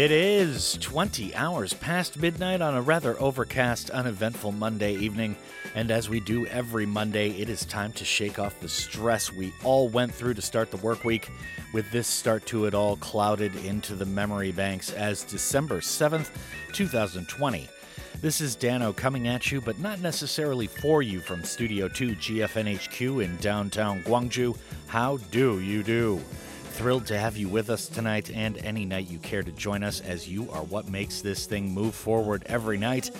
It is 20 hours past midnight on a rather overcast, uneventful Monday evening. And as we do every Monday, it is time to shake off the stress we all went through to start the work week, with this start to it all clouded into the memory banks as December 7th, 2020. This is Dano coming at you, but not necessarily for you from Studio 2 GFNHQ in downtown Gwangju. How do you do? Thrilled to have you with us tonight and any night you care to join us, as you are what makes this thing move forward every night.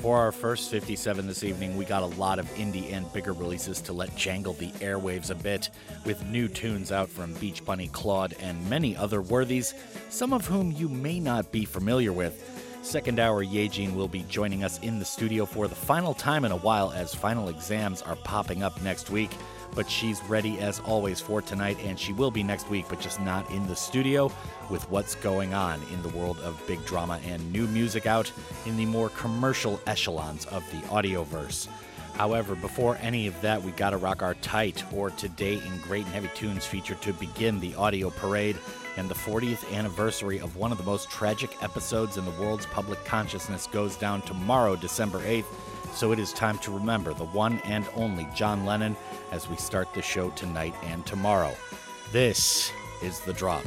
For our first 57 this evening, we got a lot of indie and bigger releases to let jangle the airwaves a bit, with new tunes out from Beach Bunny, Claud, and many other worthies, some of whom you may not be familiar with. Second hour Yejin will be joining us in the studio for the final time in a while as final exams are popping up next week but she's ready as always for tonight, and she will be next week, but just not in the studio with what's going on in the world of big drama and new music out in the more commercial echelons of the audioverse. However, before any of that, we gotta rock our tight or today in Great and Heavy Tunes feature to begin the audio parade and the 40th anniversary of one of the most tragic episodes in the world's public consciousness goes down tomorrow, December 8th. So it is time to remember the one and only John Lennon as we start the show tonight and tomorrow. This is The Drop.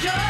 The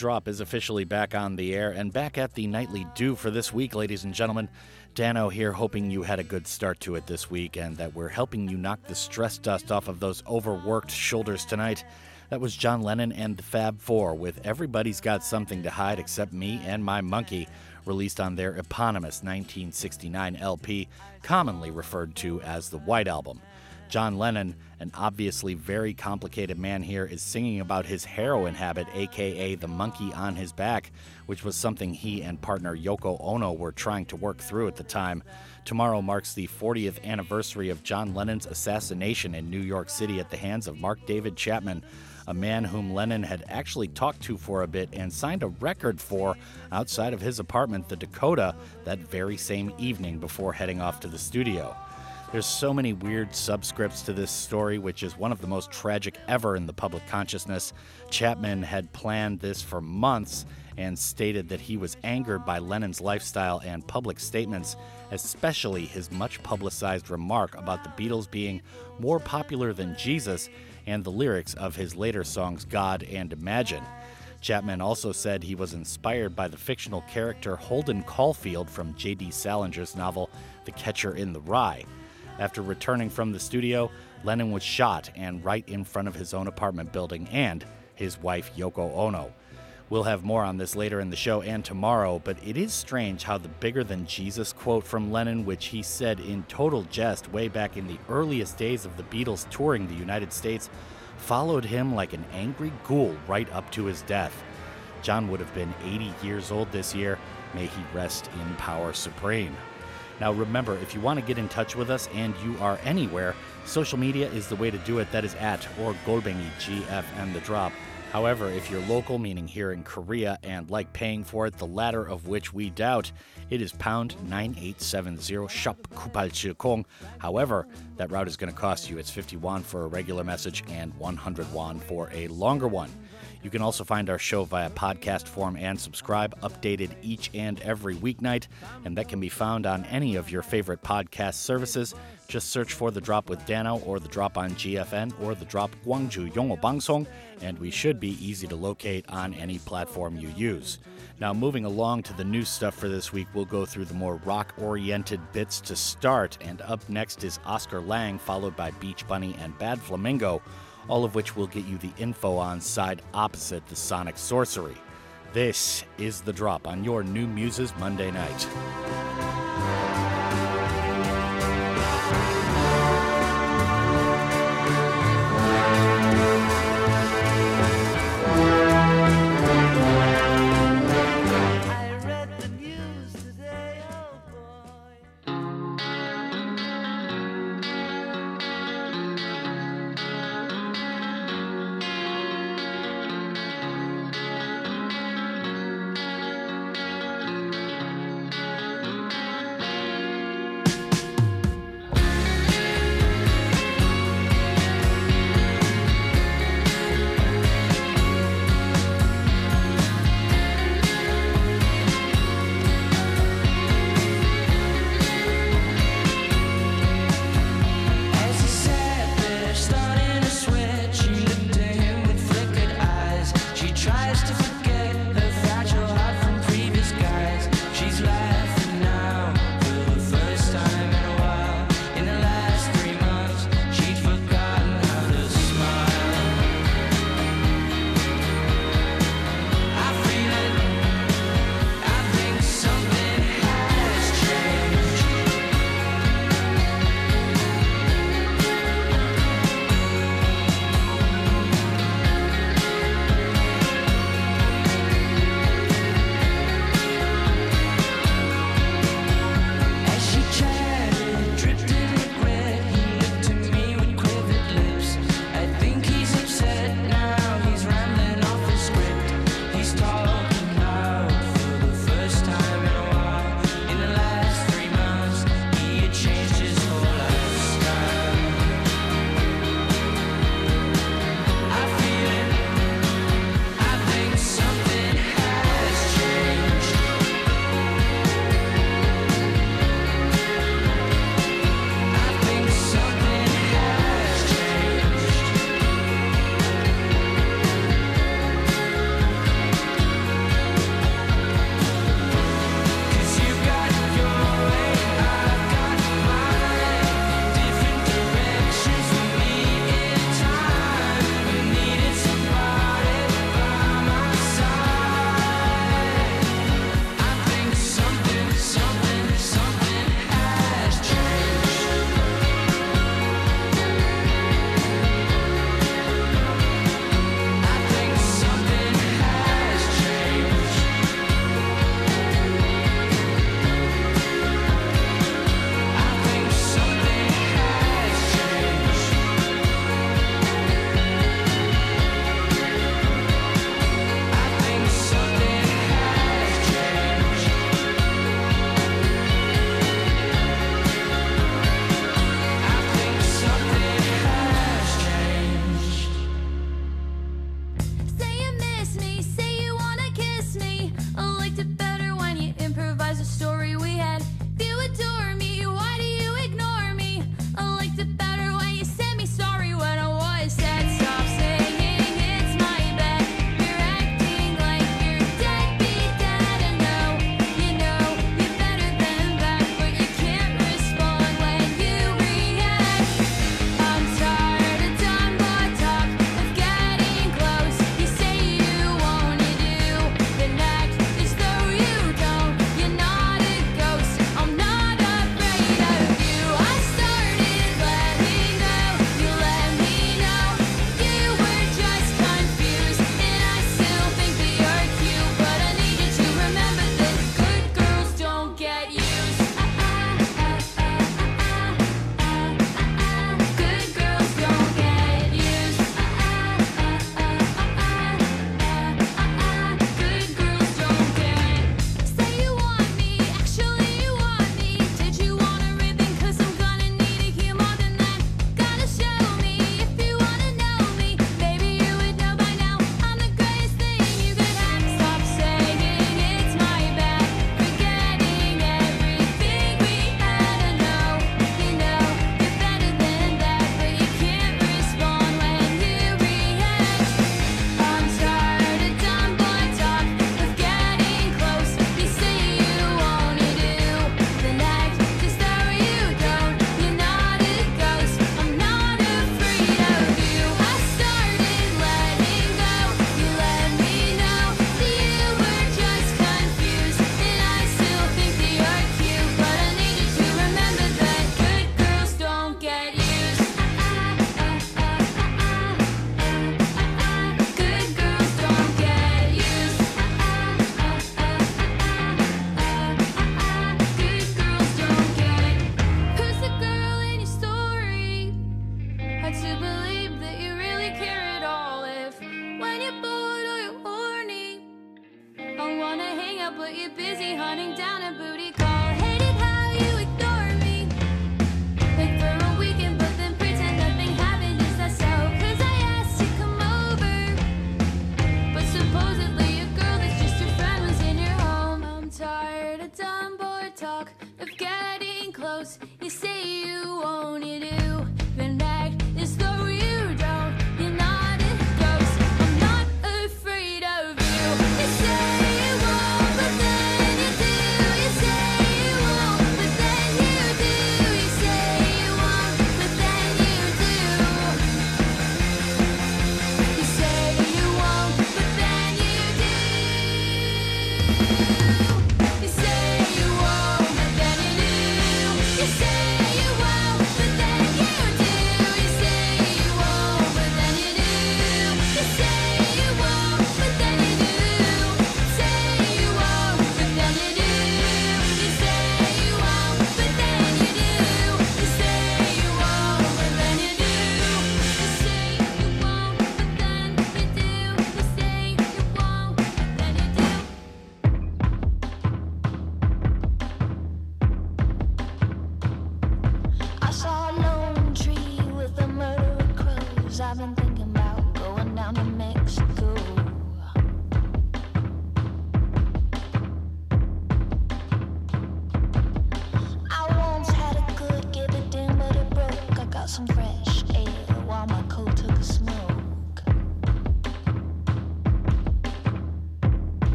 Drop is officially back on the air and back at the nightly do for this week, ladies and gentlemen. Dano here, hoping you had a good start to it this week and that we're helping you knock the stress dust off of those overworked shoulders tonight. That was John Lennon and the Fab Four with Everybody's Got Something to Hide Except Me and My Monkey, released on their eponymous 1969 LP, commonly referred to as the White Album. John Lennon, an obviously very complicated man here, is singing about his heroin habit, aka the monkey on his back, which was something he and partner Yoko Ono were trying to work through at the time. Tomorrow marks the 40th anniversary of John Lennon's assassination in New York City at the hands of Mark David Chapman, a man whom Lennon had actually talked to for a bit and signed a record for outside of his apartment, the Dakota, that very same evening before heading off to the studio. There's so many weird subscripts to this story, which is one of the most tragic ever in the public consciousness. Chapman had planned this for months and stated that he was angered by Lennon's lifestyle and public statements, especially his much publicized remark about the Beatles being more popular than Jesus and the lyrics of his later songs God and Imagine. Chapman also said he was inspired by the fictional character Holden Caulfield from J.D. Salinger's novel The Catcher in the Rye. After returning from the studio, Lennon was shot and right in front of his own apartment building and his wife Yoko Ono. We'll have more on this later in the show and tomorrow, but it is strange how the bigger than Jesus quote from Lennon, which he said in total jest way back in the earliest days of the Beatles touring the United States, followed him like an angry ghoul right up to his death. John would have been 80 years old this year. May he rest in power supreme. Now, remember, if you want to get in touch with us and you are anywhere, social media is the way to do it. That is at or Golbengi GFN The Drop. However, if you're local, meaning here in Korea, and like paying for it, the latter of which we doubt, it is pound 9870 shop kupal However, that route is going to cost you. It's 50 won for a regular message and 100 won for a longer one. You can also find our show via podcast form and subscribe, updated each and every weeknight, and that can be found on any of your favorite podcast services. Just search for The Drop with Dano or The Drop on GFN or The Drop Gwangju Yongo Bangsong, and we should be easy to locate on any platform you use. Now, moving along to the new stuff for this week, we'll go through the more rock oriented bits to start, and up next is Oscar Lang, followed by Beach Bunny and Bad Flamingo all of which will get you the info on side opposite the Sonic Sorcery. This is The Drop on your New Muses Monday night.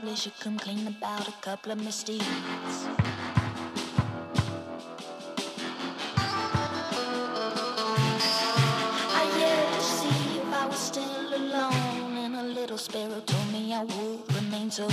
Probably should come clean about a couple of misdeeds. I to see if I was still alone, and a little sparrow told me I would remain so.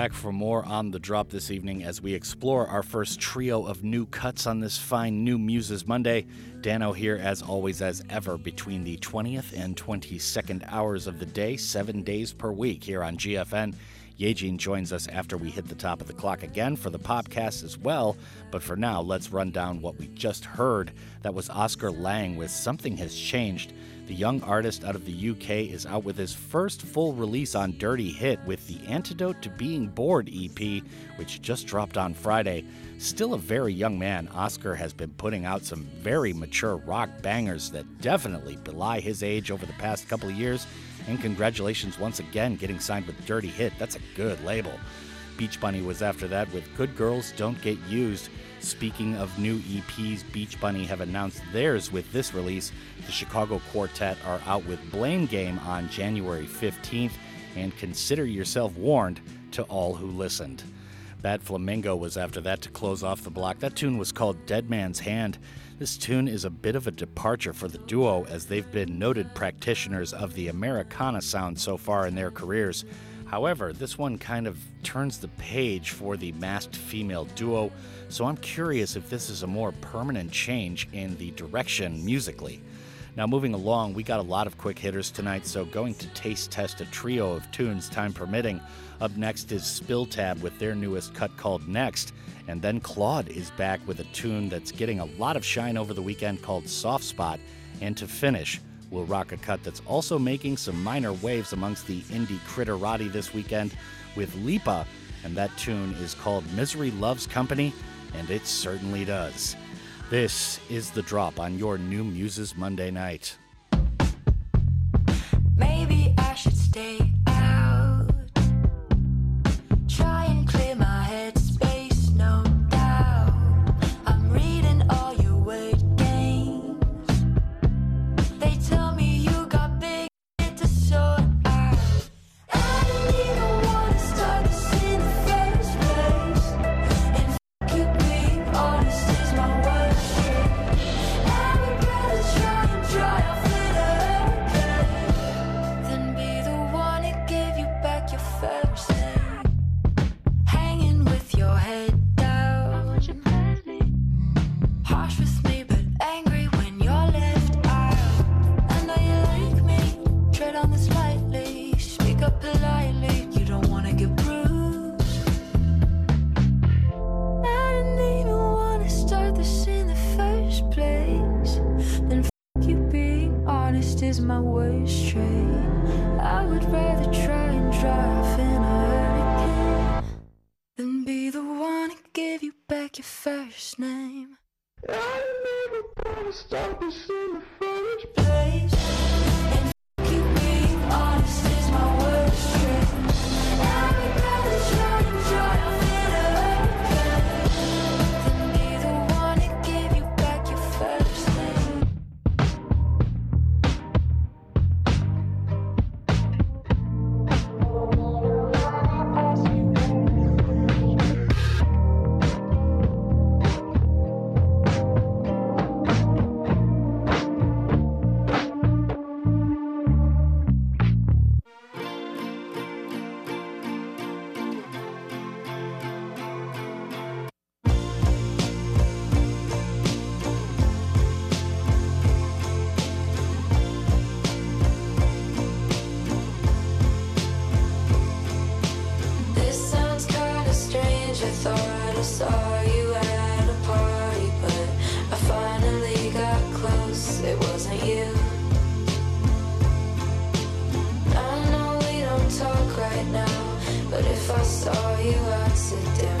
Back for more on the drop this evening as we explore our first trio of new cuts on this fine New Muses Monday. Dano here, as always, as ever, between the 20th and 22nd hours of the day, seven days per week here on GFN. Yejin joins us after we hit the top of the clock again for the podcast as well. But for now, let's run down what we just heard. That was Oscar Lang with Something Has Changed. The young artist out of the UK is out with his first full release on Dirty Hit with the Antidote to Being Bored EP, which just dropped on Friday. Still a very young man, Oscar has been putting out some very mature rock bangers that definitely belie his age over the past couple of years. And congratulations once again getting signed with Dirty Hit. That's a good label. Beach Bunny was after that with Good Girls Don't Get Used. Speaking of new EPs, Beach Bunny have announced theirs with this release. The Chicago Quartet are out with Blame Game on January 15th, and consider yourself warned to all who listened. Bad Flamingo was after that to close off the block. That tune was called Dead Man's Hand. This tune is a bit of a departure for the duo as they've been noted practitioners of the Americana sound so far in their careers. However, this one kind of turns the page for the masked female duo, so I'm curious if this is a more permanent change in the direction musically. Now, moving along, we got a lot of quick hitters tonight, so going to taste test a trio of tunes, time permitting. Up next is Spill Tab with their newest cut called Next, and then Claud is back with a tune that's getting a lot of shine over the weekend called Soft Spot. And to finish, we'll rock a cut that's also making some minor waves amongst the indie critterati this weekend with LEEPA, and that tune is called Misery Loves Company, and it certainly does. This is The Drop on your New Muses Monday night. Maybe I should stay my worst trait. I would rather try and drive in a hurricane than be the one to give you back your first name. I never wanna start this in the first place. I saw you, I'd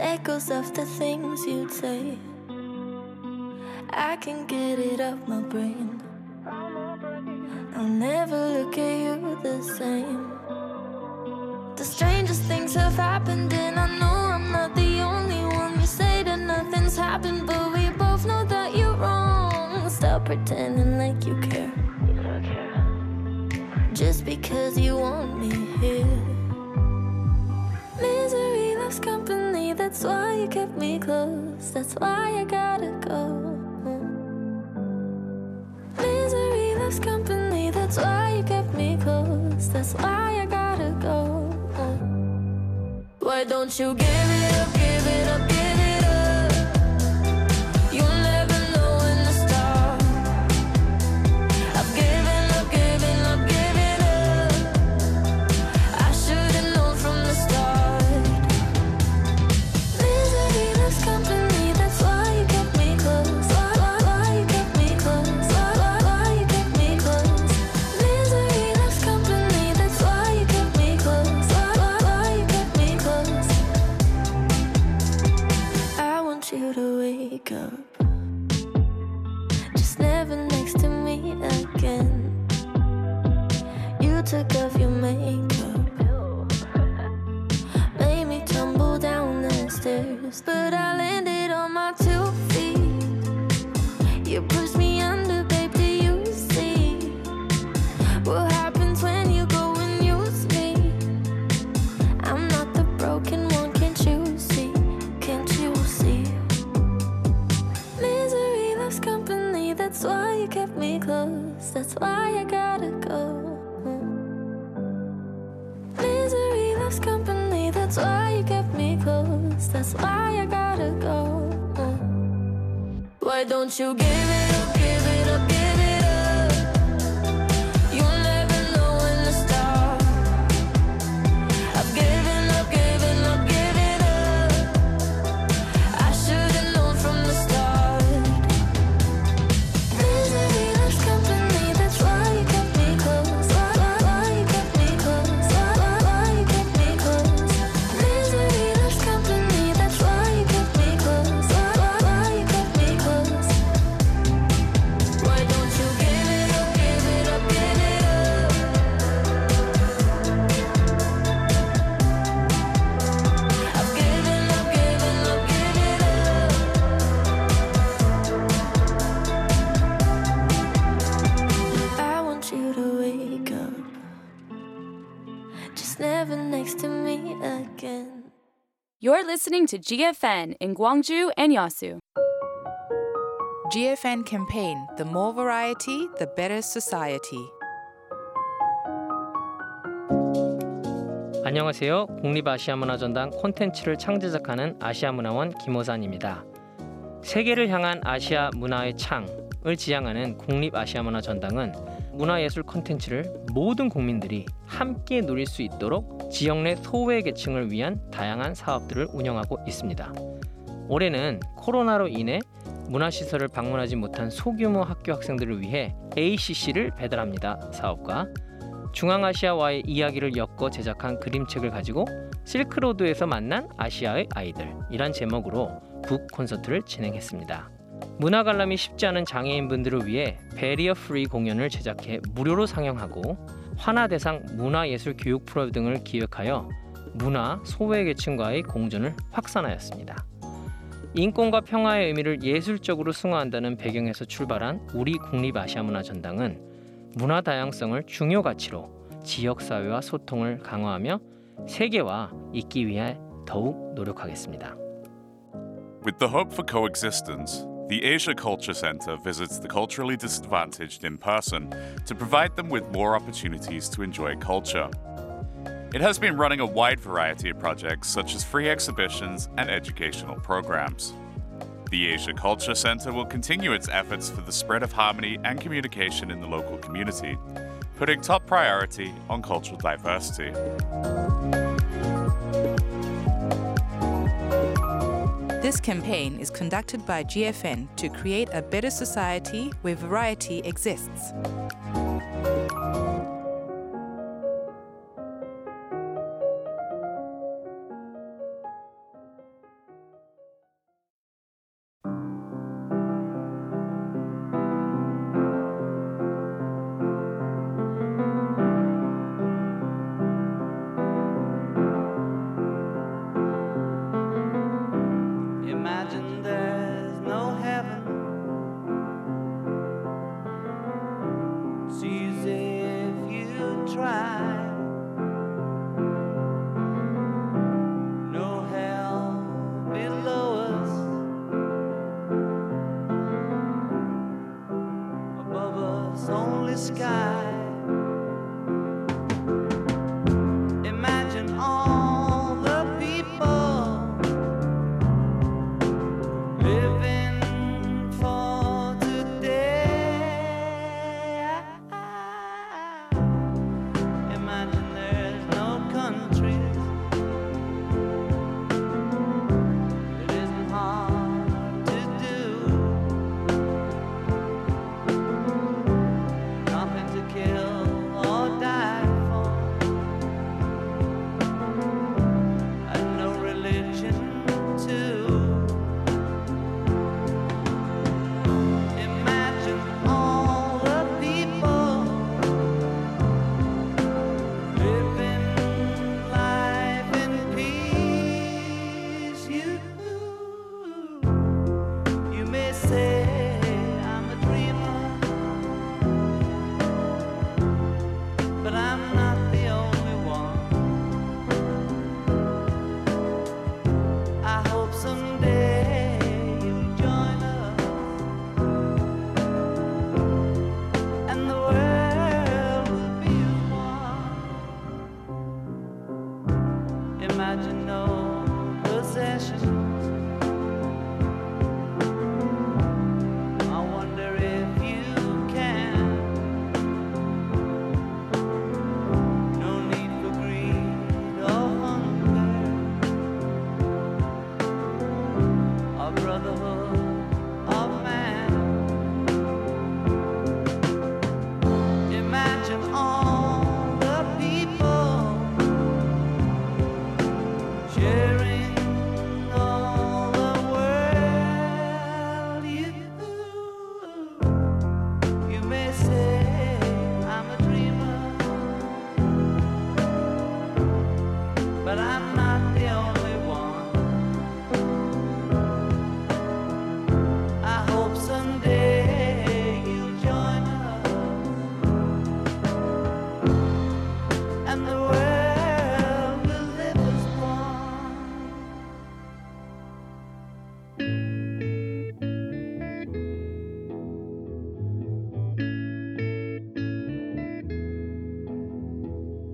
echoes of the things you'd say. you get you get listening to GFN in Gwangju and Yasu. GFN campaign The More Variety, the Better Society. 안녕하세요. 국립아시아문화전당 콘텐츠를 창제작하는 아시아문화원 김호산입니다. 세계를 향한 아시아 문화의 창을 지향하는 국립아시아문화전당은 문화예술 콘텐츠를 모든 국민들이 함께 누릴 수 있도록 지역 내 소외 계층을 위한 다양한 사업들을 운영하고 있습니다. 올해는 코로나로 인해 문화시설을 방문하지 못한 소규모 학교 학생들을 위해 ACC를 배달합니다 사업과 중앙아시아와의 이야기를 엮어 제작한 그림책을 가지고 실크로드에서 만난 아시아의 아이들이란 제목으로 북 콘서트를 진행했습니다. 문화 관람이 쉽지 않은 장애인분들을 위해 베리어 프리 공연을 제작해 무료로 상영하고 환화 대상 문화예술 교육 프로 등을 기획하여 문화 소외 계층과의 공존을 확산하였습니다. 인권과 평화의 의미를 예술적으로 승화한다는 배경에서 출발한 우리 국립 아시아 문화 전당은 문화 다양성을 중요 가치로 지역 사회와 소통을 강화하며 세계와 있기 위해 더욱 노력하겠습니다. With the hope for coexistence, the Asia Culture Centre visits the culturally disadvantaged in person to provide them with more opportunities to enjoy culture. It has been running a wide variety of projects such as free exhibitions and educational programs. The Asia Culture Centre will continue its efforts for the spread of harmony and communication in the local community, putting top priority on cultural diversity. This campaign is conducted by GFN to create a better society where variety exists.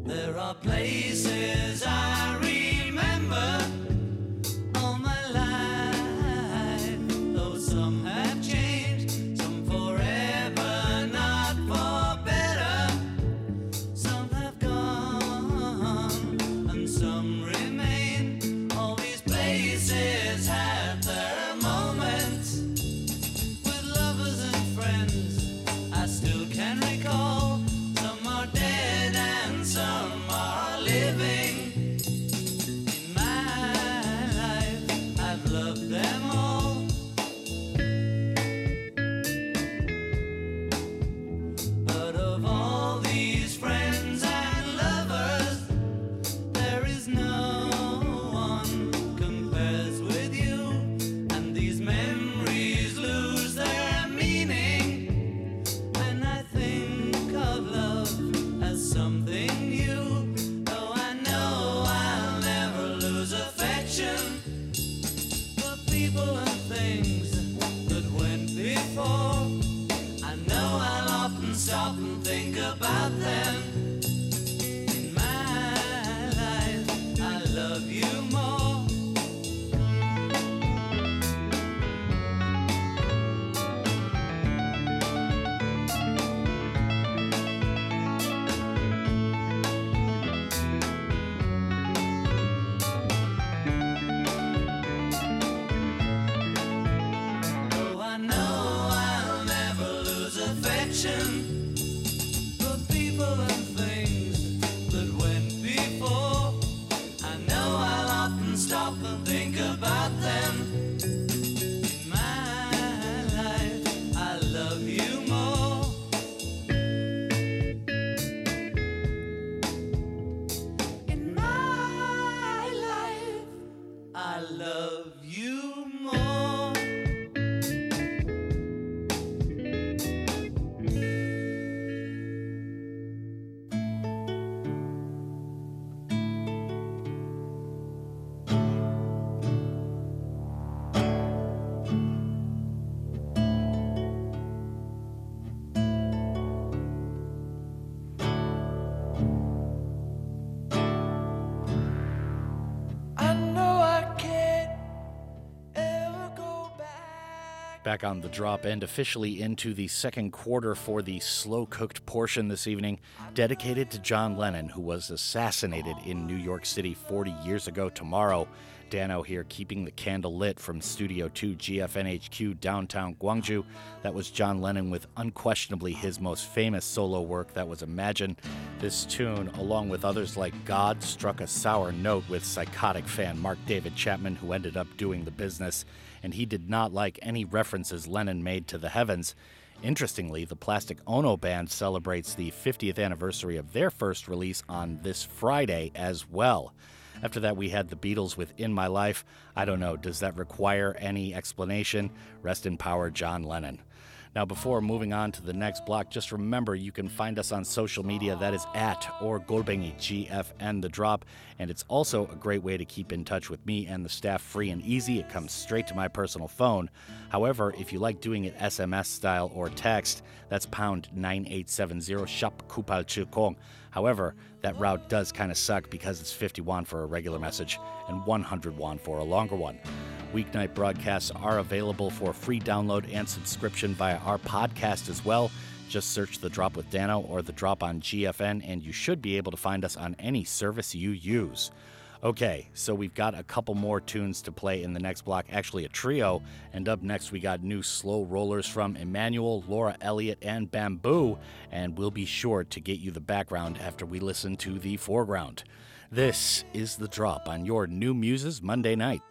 There are places I back. On the drop and officially into the second quarter for the slow cooked portion this evening, dedicated to John Lennon, who was assassinated in New York City 40 years ago tomorrow. Dano here keeping the candle lit from Studio 2 GFNHQ downtown Gwangju. That was John Lennon with unquestionably his most famous solo work, that was Imagine. This tune, along with others like God, struck a sour note with psychotic fan Mark David Chapman, who ended up doing the business, and he did not like any references Lennon made to the heavens. Interestingly, the Plastic Ono Band celebrates the 50th anniversary of their first release on this Friday as well. After that, we had the Beatles with In My Life. I don't know, does that require any explanation? Rest in power, John Lennon. Now, before moving on to the next block, just remember you can find us on social media. That is at or Golbengi GFN The Drop. And it's also a great way to keep in touch with me and the staff free and easy. It comes straight to my personal phone. However, if you like doing it SMS style or text, that's pound 9870 shop kupal chukong. However, that route does kind of suck because it's 50 won for a regular message and 100 won for a longer one. Weeknight broadcasts are available for free download and subscription via our podcast as well. Just search The Drop with Dano or The Drop on GFN, and you should be able to find us on any service you use. Okay, so we've got a couple more tunes to play in the next block, actually, a trio. And up next, we got new slow rollers from Emanuel, Laura Elliott, and bmbu. And we'll be sure to get you the background after we listen to the foreground. This is The Drop on your New Muses Monday night.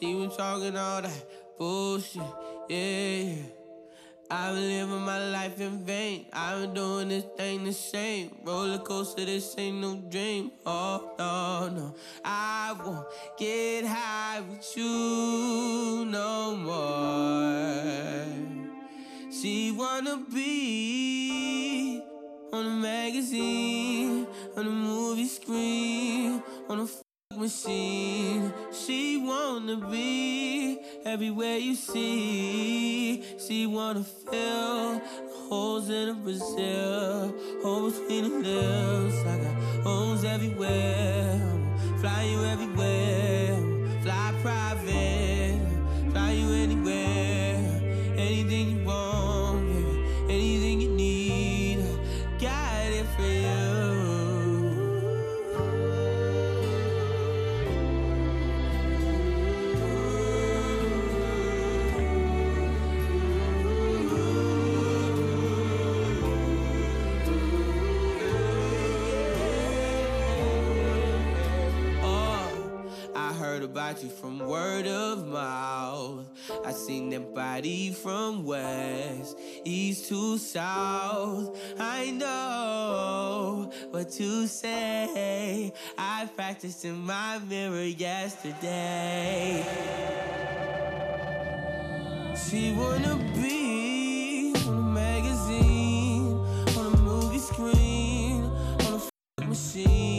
She been talking all that bullshit. Yeah. I've been living my life in vain. I've been doing this thing the same. Roller coaster, this ain't no dream. Oh, no, no. I won't get high with you no more. She wanna be on a magazine, on a movie screen, on a machine. She wanna be everywhere you see. She wanna fill holes in a Brazil, hole between the lips. I got holes everywhere. Fly you everywhere. Fly private, fly you anywhere. Anything about you from word of mouth. I seen that body from west, east to south. I know what to say. I practiced in my mirror yesterday. She wanna be on a magazine, on a movie screen, on a machine.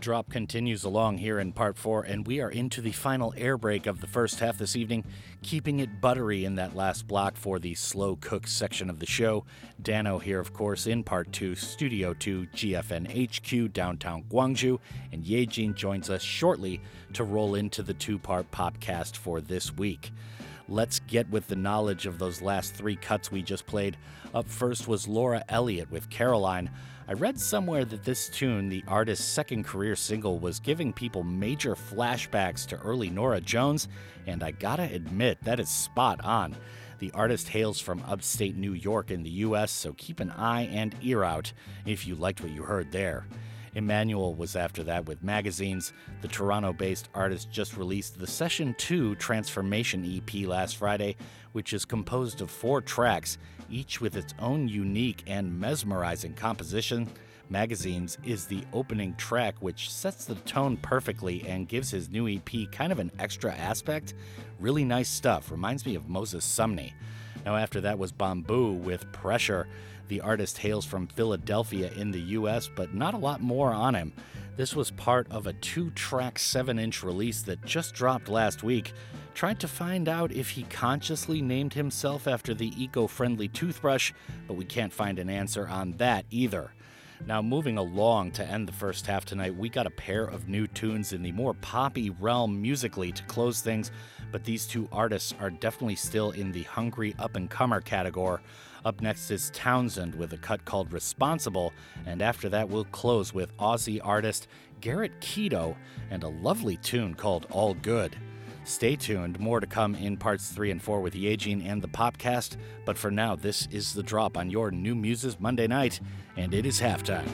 Drop continues along here in part four, and we are into the final air break of the first half this evening, keeping it buttery in that last block for the slow cook section of the show. Dano here, of course, in part two, Studio 2, GFN HQ, downtown Gwangju, and Yejin joins us shortly to roll into the two part Popcast for this week. Let's get with the knowledge of those last three cuts we just played. Up first was Laura Elliott with Caroline. I read somewhere that this tune, the artist's second career single, was giving people major flashbacks to early Norah Jones, and I gotta admit, that is spot on. The artist hails from upstate New York in the US, so keep an eye and ear out if you liked what you heard there. Emanuel was after that with magazines. The Toronto based artist just released the Session 2 Transformation EP last Friday, which is composed of four tracks, each with its own unique and mesmerizing composition. Magazines is the opening track, which sets the tone perfectly and gives his new EP kind of an extra aspect. Really nice stuff, reminds me of Moses Sumney. Now, after that was bmbu with Pressure. The artist hails from Philadelphia in the US, but not a lot more on him. This was part of a two track 7 inch release that just dropped last week. Tried to find out if he consciously named himself after the eco friendly toothbrush, but we can't find an answer on that either. Now, moving along to end the first half tonight, we got a pair of new tunes in the more poppy realm musically to close things, but these two artists are definitely still in the hungry up and comer category. Up next is Townsend with a cut called Responsible, and after that, we'll close with Aussie artist Garrett Kato and a lovely tune called All Good. Stay tuned, more to come in parts 3 and 4 with Yejin and the Popcast, but for now, this is the drop on your New Muses Monday night, and it is halftime.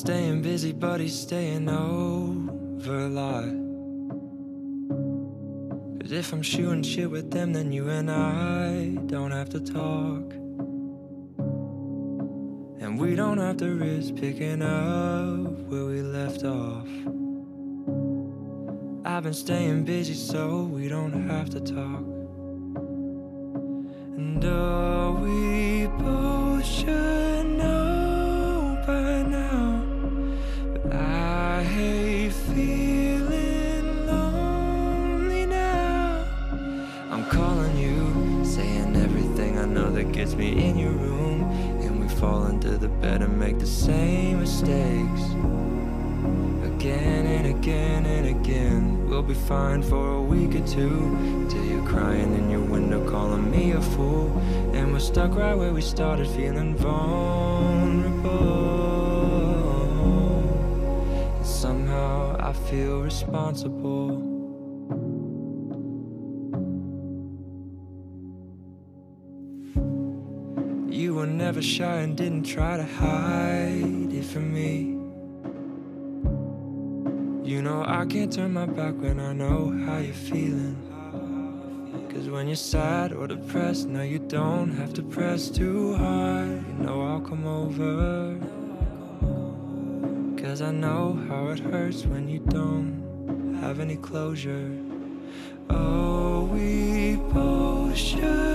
Staying busy, but he's staying over a lot. Cause if I'm shooting shit with them, then you and I don't have to talk. And we don't have to risk picking up where we left off. I've been staying busy, so we don't have to talk. And oh, we both should gets me in your room. And we fall into the bed and make the same mistakes. Again and again and again. We'll be fine for a week or two. Till you're crying in your window, calling me a fool. And we're stuck right where we started, feeling vulnerable. And somehow I feel responsible. Were never shy and didn't try to hide it from me. You know I can't turn my back when I know how you're feeling. Cause when you're sad or depressed, now you don't have to press too hard. You know I'll come over. Cause I know how it hurts when you don't have any closure. Oh, we both should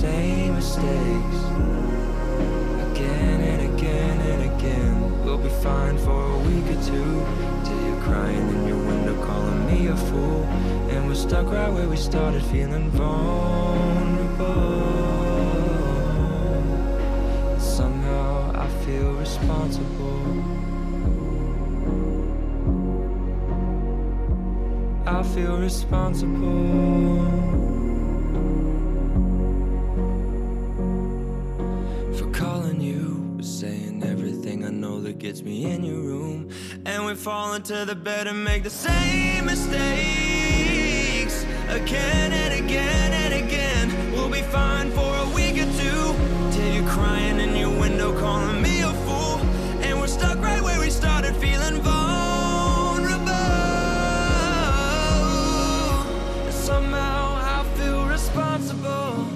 same mistakes. Again and again and again. We'll be fine for a week or two. Till you're crying in your window, calling me a fool. And we're stuck right where we started, feeling vulnerable. Somehow I feel responsible. I feel responsible. Gets me in your room. And we fall into the bed and make the same mistakes again and again and again. We'll be fine for a week or two till you're crying in your window, calling me a fool. And we're stuck right where we started, feeling vulnerable. And somehow I feel responsible.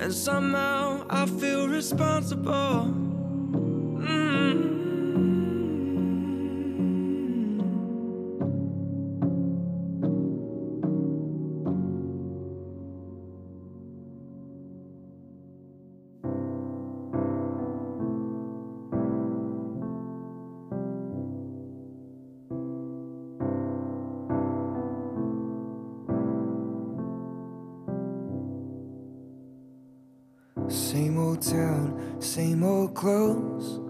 And somehow I town, same old clothes,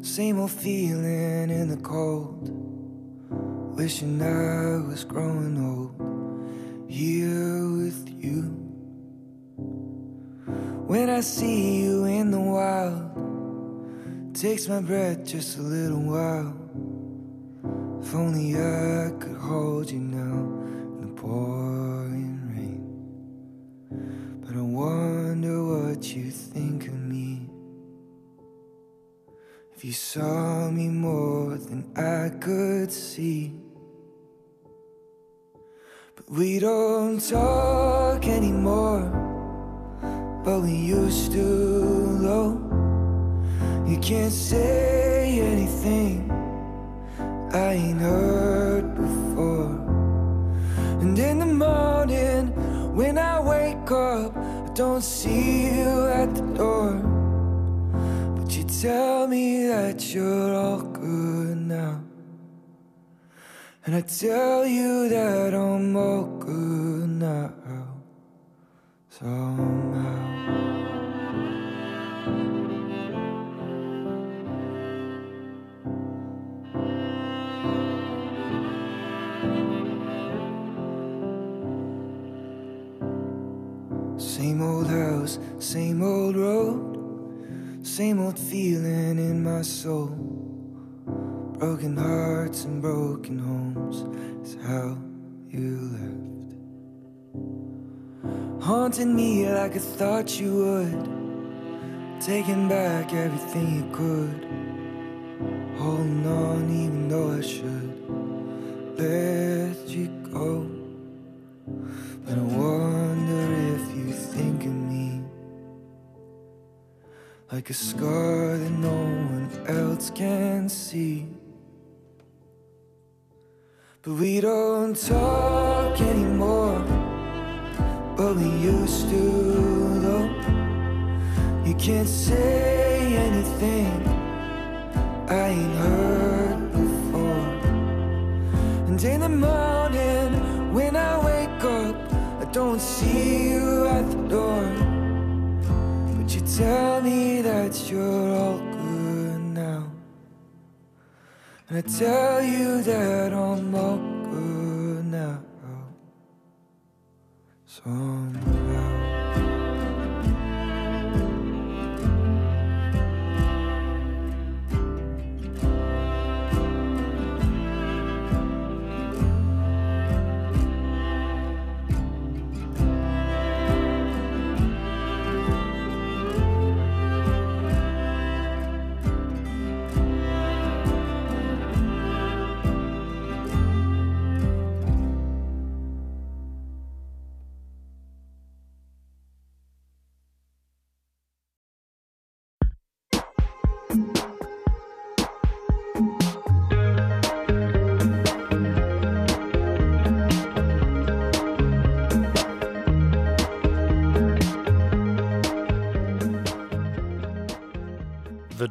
same old feeling in the cold. Wishing I was growing old here with you. When I see you in the wild, takes my breath just a little while. If only I could hold you now in the. But I wonder what you think of me. If you saw me more than I could see. But we don't talk anymore. But we used to, though. You can't say anything I ain't heard before. And in the morning, when I wake up, I don't see you at the door. But you tell me that you're all good now. And I tell you that I'm all good now. Somehow. Same old house, same old road, same old feeling in my soul. Broken hearts and broken homes is how you left. Haunting me like I thought you would. Taking back everything you could. Holding on even though I should let you go. But I wonder like a scar that no one else can see. But we don't talk anymore, but we used to, though. You can't say anything I ain't heard before. And in the morning, when I wake up, I don't see you at the door. Tell me that you're all good now. And I tell you that I'm all good now. Somehow.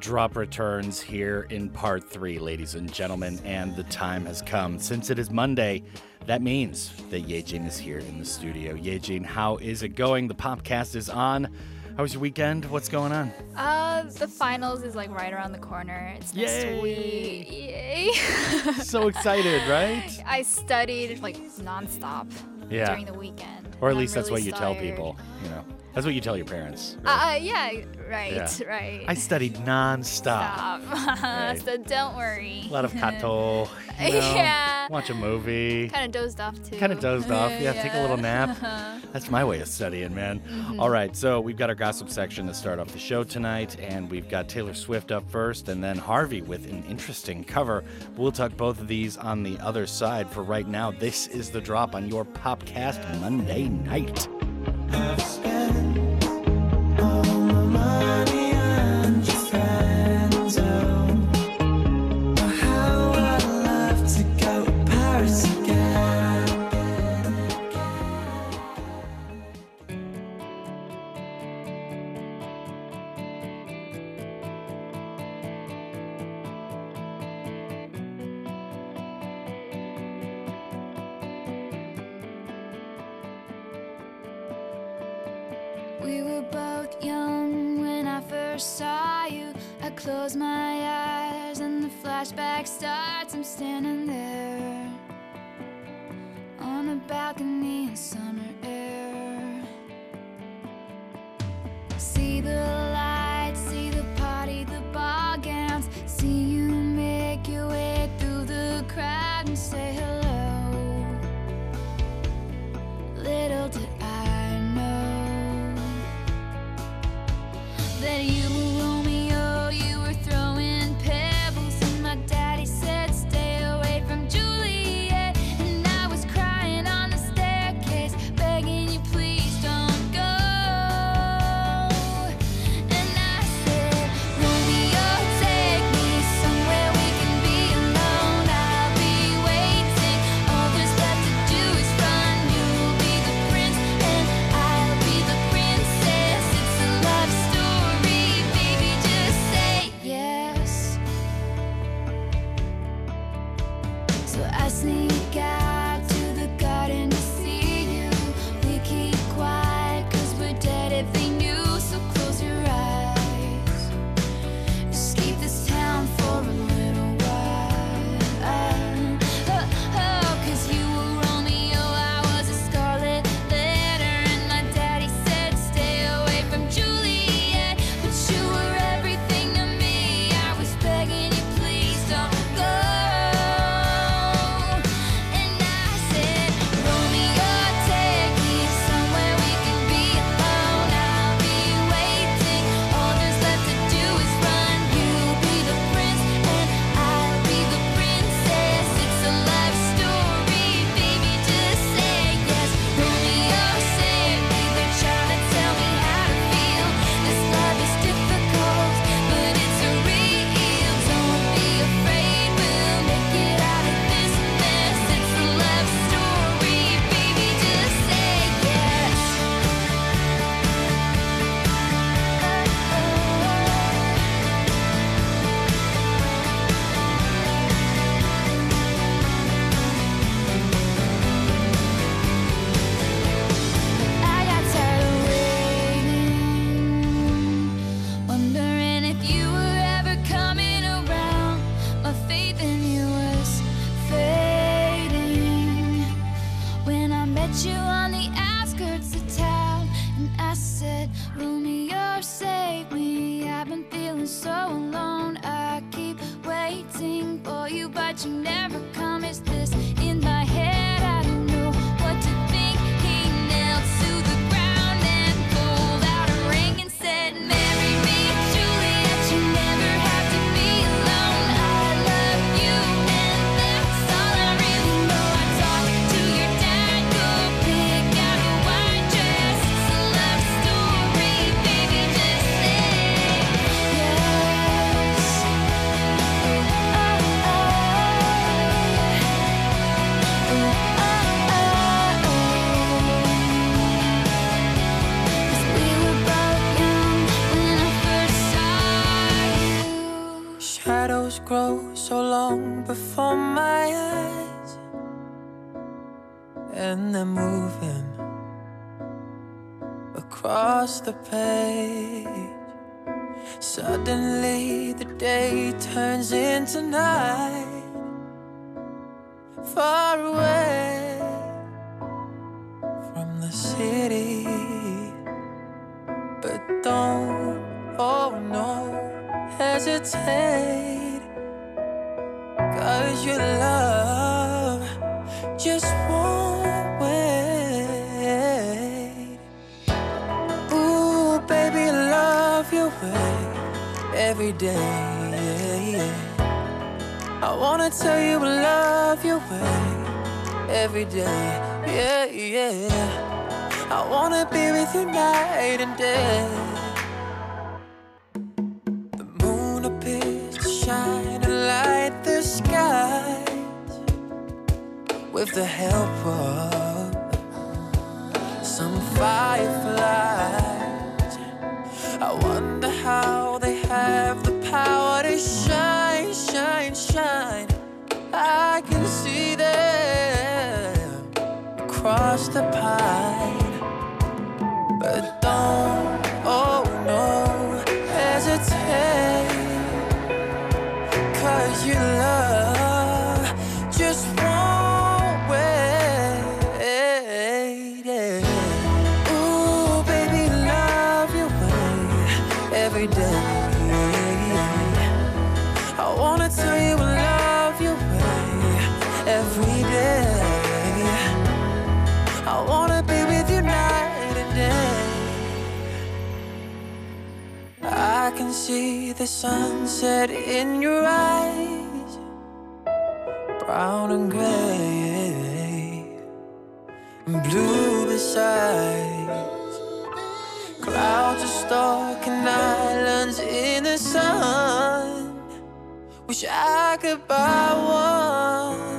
Drop returns here in part three, ladies and gentlemen, and the time has come. Since it is Monday, that means that Yejin is here in the studio. Yejin, how is it going? The Popcast is on. How was your weekend? What's going on? Uh, the finals is like right around the corner. It's next Yay. week. Yay! So excited, right? I studied like nonstop Yeah. during the weekend. Or at least that's what you tell people, you know. That's what you tell your parents. Right? Uh, uh yeah, right, yeah. right. I studied nonstop. Right. so don't worry. A lot of kato. You know, yeah. Watch a movie. Kind of dozed off too. Kind of dozed off. Yeah, yeah, take a little nap. Uh-huh. That's my way of studying, man. Mm-hmm. All right, so we've got our gossip section to start off the show tonight, and we've got Taylor Swift up first, and then HRVY with an interesting cover. We'll talk both of these on the other side. For right now, this is the drop on your Popcast Monday night. balcony and summer. far away from the city. But don't, oh no, hesitate. Cause your love just won't wait. Ooh, baby, love your way every day. I wanna tell you I love your way every day. Yeah, yeah. I wanna be with you night and day. The moon appears to shine and light the sky with the help of some fireflies. I wonder how across the pine. But don't, oh no, your love see the sunset in your eyes, brown and gray, blue besides. Clouds are stalking islands in the sun. Wish I could buy one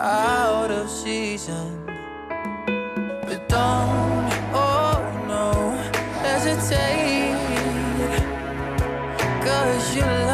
out of season. But don't, Cause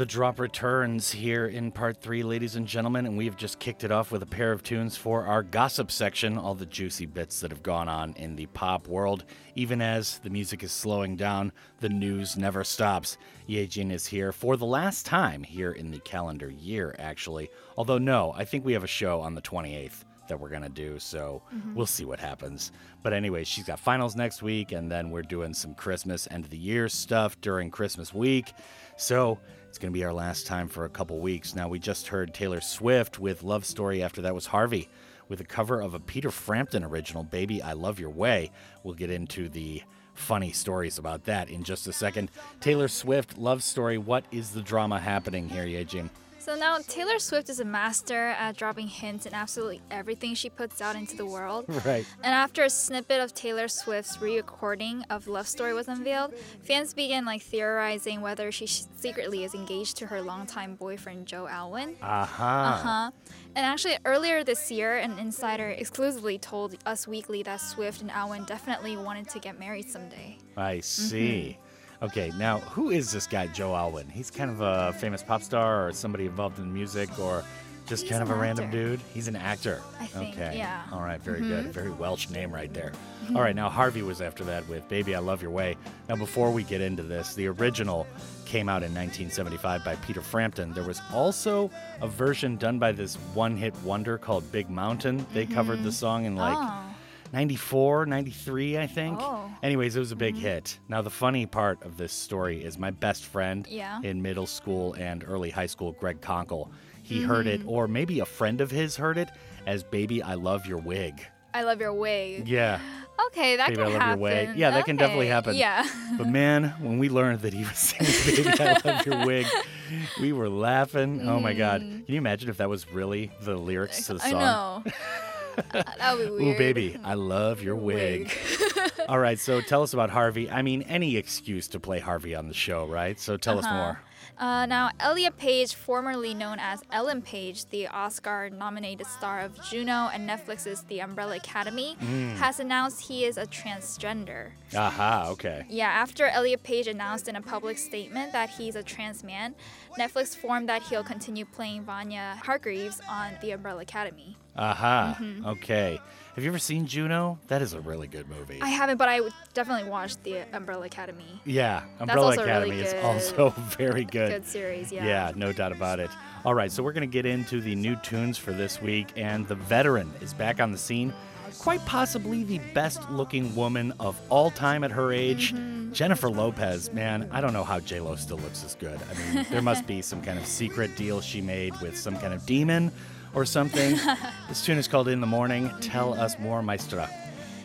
The drop returns here in part three, ladies and gentlemen, and we've just kicked it off with a pair of tunes for our gossip section, all the juicy bits that have gone on in the pop world. Even as the music is slowing down, the news never stops. Yejin is here for the last time here in the calendar year, actually. Although, no, I think we have a show on the 28th that we're going to do, so Mhm. we'll see what happens. But anyway, she's got finals next week, and then we're doing some Christmas end of the year stuff during Christmas week. So it's going to be our last time for a couple weeks. Now, we just heard Taylor Swift with Love Story. After that was HRVY with a cover of a Peter Frampton original, Baby, I Love Your Way. We'll get into the funny stories about that in just a second. Taylor Swift, Love Story. What is the drama happening here, Yejin? So now Taylor Swift is a master at dropping hints in absolutely everything she puts out into the world. Right. And after a snippet of Taylor Swift's re-recording of Love Story was unveiled, fans began like theorizing whether she secretly is engaged to her longtime boyfriend Joe Alwyn. Aha. Uh huh. And actually, earlier this year, an insider exclusively told Us Weekly that Swift and Alwyn definitely wanted to get married someday. I see. Okay, now who is this guy, Joe Alwyn? He's kind of a famous pop star or somebody involved in music or just He's kind of a random actor. dude? He's an actor. I think, okay. yeah. All right, very good. Mhm. Very Welsh name right there. Mhm. All right, now HRVY was after that with Baby I Love Your Way. Now, before we get into this, the original came out in 1975 by Peter Frampton. There was also a version done by this one hit wonder called Big Mountain. They covered the Mhm. song in like. Oh. 94, 93, I think. Oh. Anyways, it was a big mm-hmm. hit. Now, the funny part of this story is my best friend Yeah. in middle school and early high school, Greg Conkle. He mm-hmm. heard it, or maybe a friend of his heard it, as Baby, I Love Your Wig. I love your wig. Yeah. Okay, that Baby, can I Love happen. Your Wig. Yeah, that can definitely happen. Yeah. But man, when we learned that he was singing Baby, I Love Your Wig, we were laughing. Oh my God. Mm. Can you imagine if that was really the lyrics to the song? I know. That would be Ooh, baby, I love your wig. All right, so tell us about HRVY. I mean, any excuse to play HRVY on the show, right? So tell us Uh-huh. more. Uh, now, Elliot Page, formerly known as Ellen Page, the Oscar nominated star of Juno and Netflix's The Umbrella Academy, Mm. has announced he is a transgender. Aha, okay. Yeah, after Elliot Page announced in a public statement that he's a trans man, Netflix formed that he'll continue playing Vanya Hargreaves on The Umbrella Academy. Aha, Mhm. okay. Have you ever seen Juno? That is a really good movie. I haven't, but I definitely watched The Umbrella Academy. Yeah, That's Umbrella Academy really is good- also very good. Good series, yeah. Yeah, no doubt about it. All right, so we're going to get into the new tunes for this week, and The Veteran is back on the scene. Quite possibly the best looking woman of all time at her age. Mm-hmm. Jennifer Lopez, man, I don't know how JLo still looks this good. I mean, there must be some kind of secret deal she made with some kind of demon or something. this tune is called In the Morning. Tell us more, Maestra.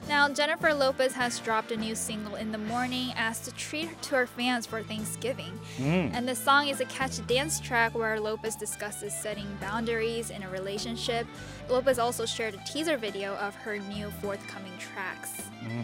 Now, Jennifer Lopez has dropped a new single in the morning as a treat to her fans for Thanksgiving. Mm. And the song is a catchy dance track where Lopez discusses setting boundaries in a relationship. Lopez also shared a teaser video of her new forthcoming tracks.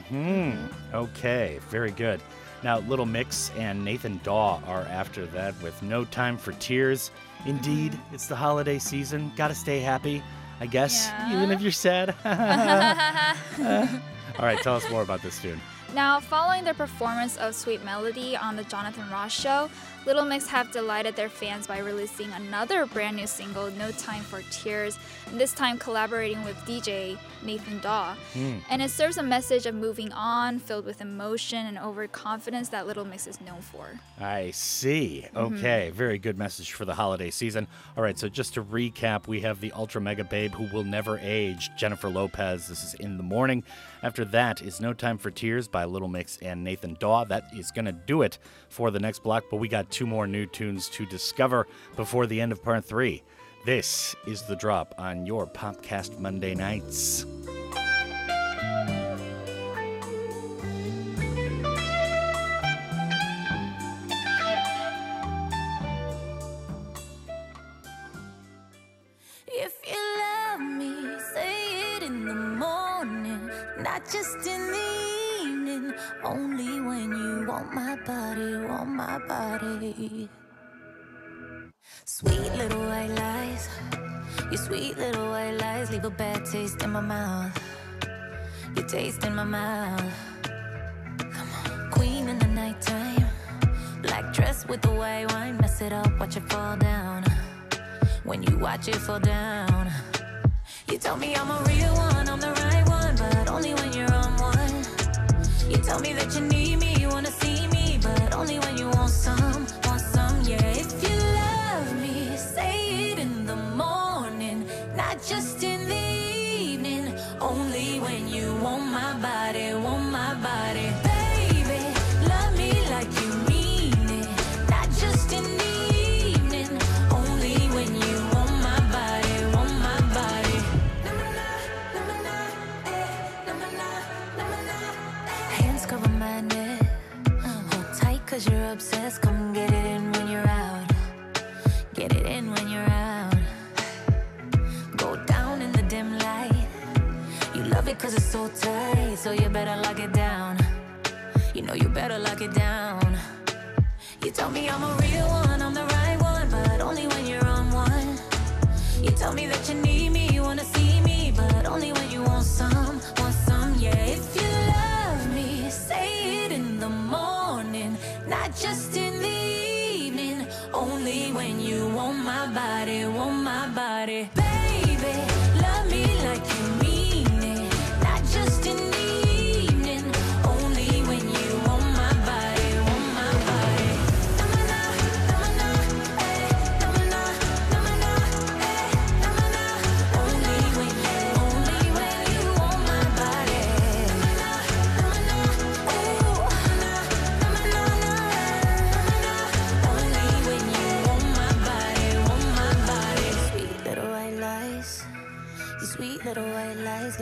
Hmm. Okay. Very good. Now, Little Mix and Nathan Dawe are after that with No Time for Tears. Indeed, it's the holiday season. Gotta stay happy, I guess, even if you're sad. All right, tell us more about this tune. Now, following their performance of Sweet Melody on the Jonathan Ross show, Little Mix have delighted their fans by releasing another brand new single, No Time for Tears, and this time collaborating with DJ Nathan Dawe. Hmm. And it serves a message of moving on, filled with emotion and overconfidence that Little Mix is known for. I see. Okay, very good message for the holiday season. All right, so just to recap, we have the ultra mega babe who will never age, Jennifer Lopez. This is in the morning. After that is No Time for Tears by Little Mix and Nathan Dawe. That is going to do it for the next block, but we got two more new tunes to discover before the end of part three. This is the drop on your Popcast Monday nights. If you love me, say it in the not just in the evening. Only when you want my body, want my body. Sweet little white lies, your sweet little white lies leave a bad taste in my mouth. Your taste in my mouth. Queen in the nighttime, black dress with the white wine, mess it up, watch it fall down when you watch it fall down. You tell me I'm a real one, I'm the right one, only when you're on one. You tell me that you need me, you wanna see me, but only when you want some, So you better lock it down. You know you better lock it down. You tell me I'm a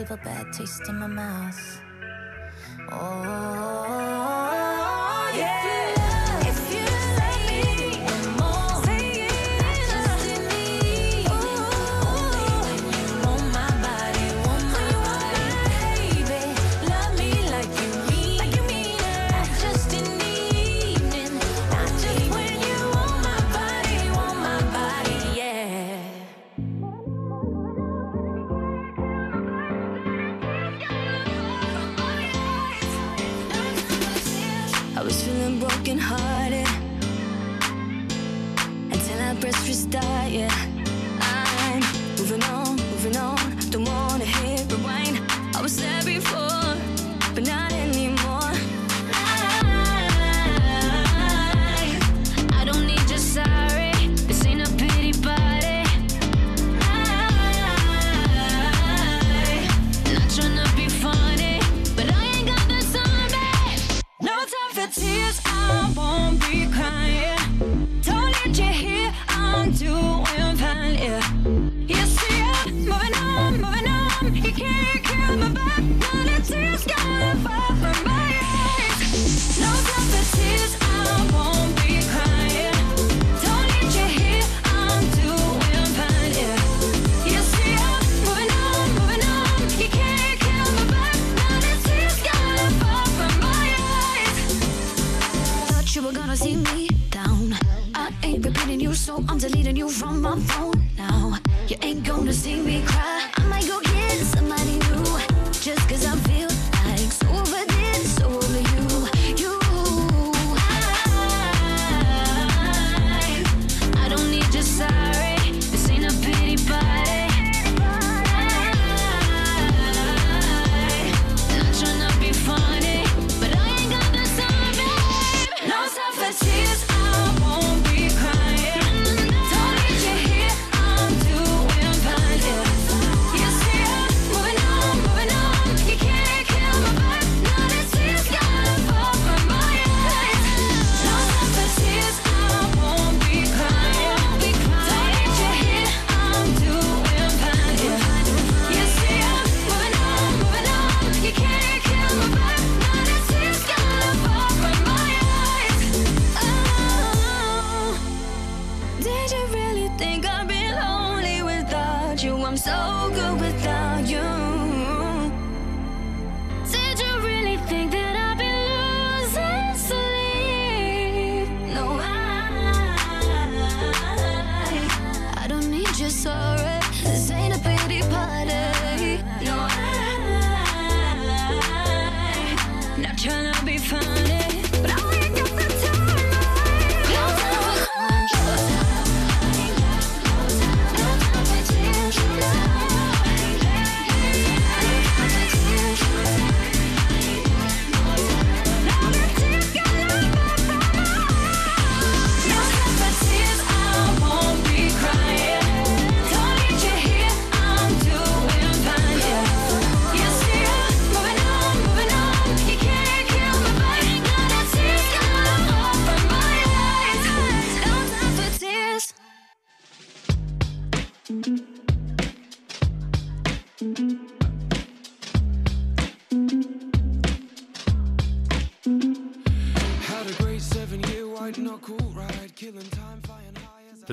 leave a bad taste in my mouth.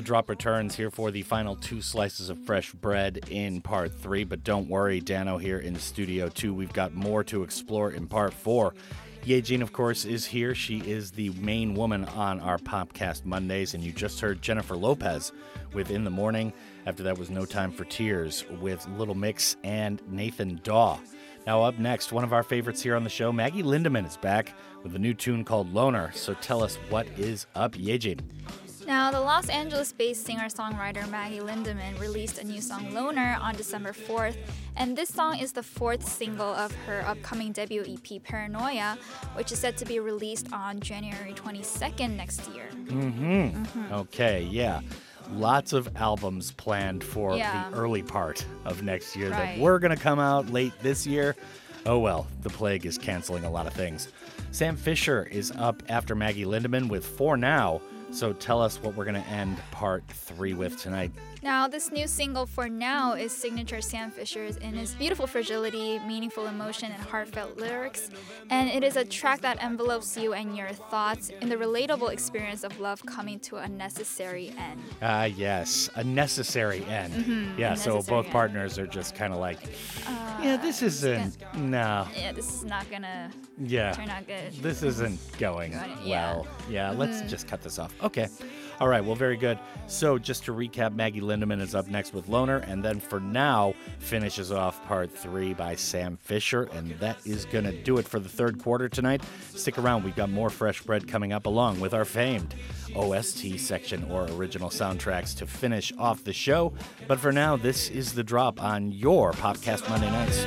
Drop returns here for the final two slices of fresh bread in part three, but don't worry, Dano here in studio two. We've got more to explore in part four. Yejin, of course, is here. She is the main woman on our Popcast Mondays, and you just heard Jennifer Lopez with In the Morning. After that was No Time for Tears with Little Mix and Nathan Dawe. Now, up next, one of our favorites here on the show, Maggie Lindemann is back with a new tune called Loner. So tell us what is up, Ye. Now, the Los Angeles based singer songwriter Maggie Lindemann released a new song Loner on December 4th, and this song is the fourth single of her upcoming debut EP Paranoia, which is set to be released on January 22nd next year. Mm-hmm. Okay, yeah. Lots of albums planned for Yeah. the early part of next year that Right. were going to come out late this year. Oh well, the plague is canceling a lot of things. Sam Fischer is up after Maggie Lindemann with For Now. So tell us what we're going to end part three with tonight. Now, this new single for now is signature Sam Fischer's in his beautiful fragility, meaningful emotion, and heartfelt lyrics. And it is a track that envelopes you and your thoughts in the relatable experience of love coming to a necessary end. Ah, yes, a necessary end. Mhm, Yeah, a so necessary both end. partners are just kind of like, Uh, yeah, this isn't, no. Yeah, this is not gonna Yeah. turn out good. This isn't going Got it, yeah. well. Yeah, let's Mhm. just cut this off. Okay. All right, well, very good. So, just to recap, Maggie Lindemann is up next with Loner, and then for now, finishes off part three by Sam Fischer, and that is going to do it for the third quarter tonight. Stick around, we've got more fresh bread coming up along with our famed OST section or original soundtracks to finish off the show. But for now, this is the drop on your Popcast Monday nights.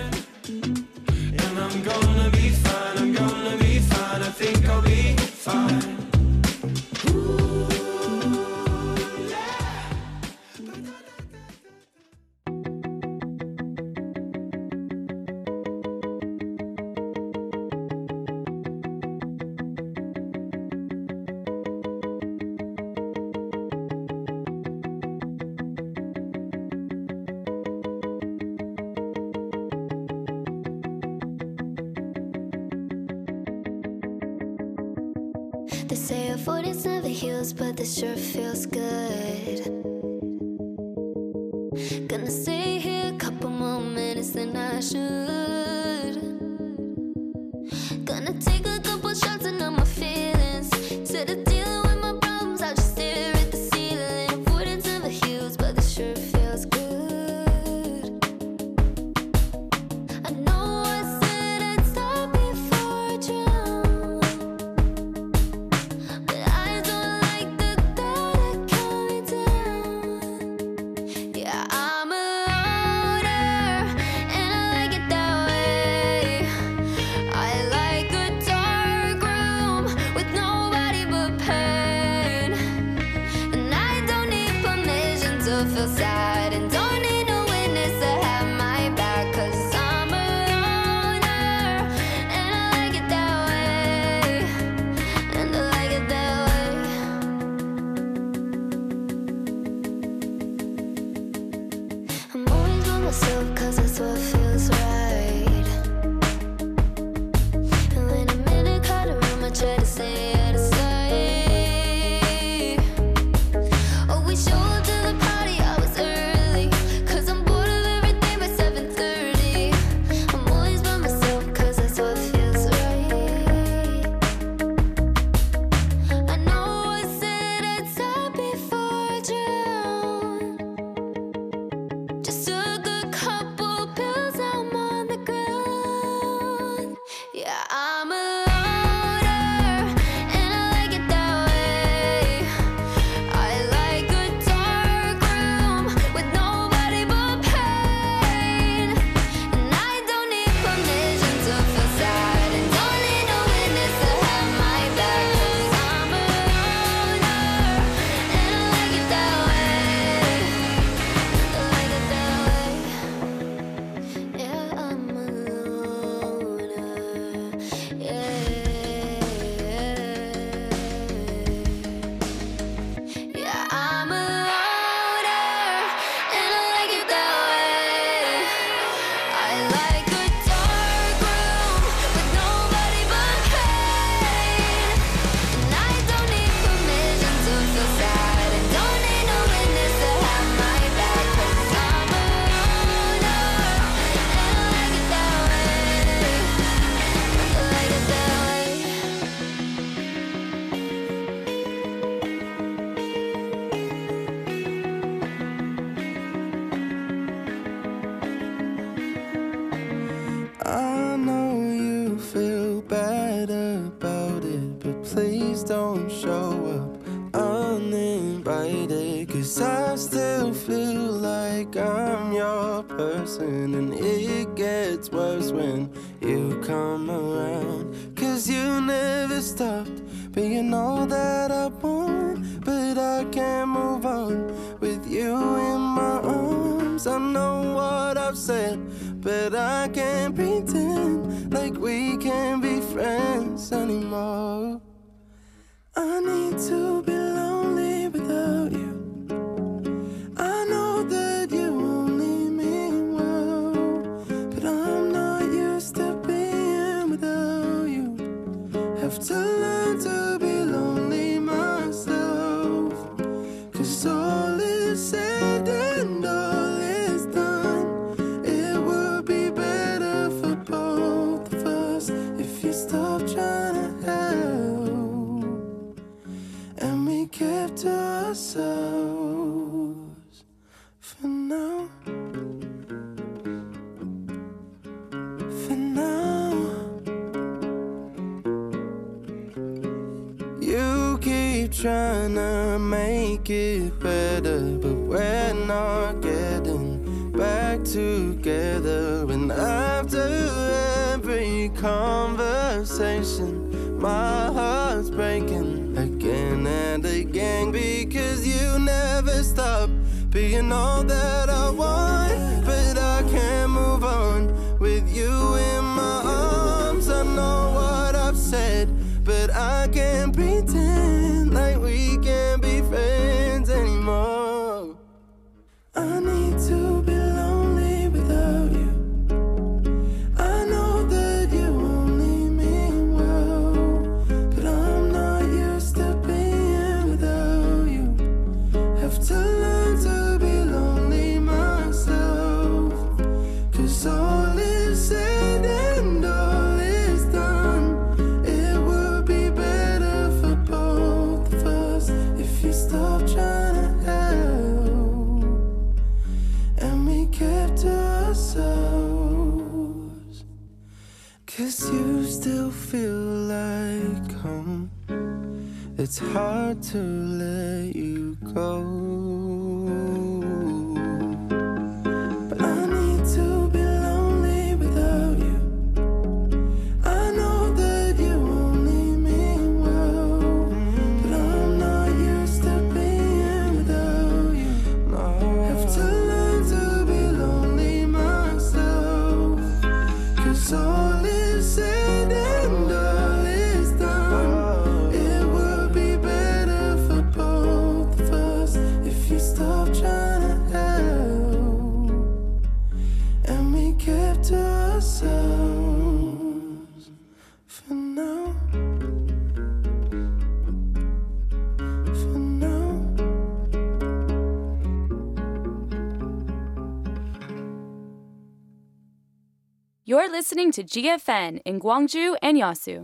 Listening to GFN in Gwangju and Yeosu.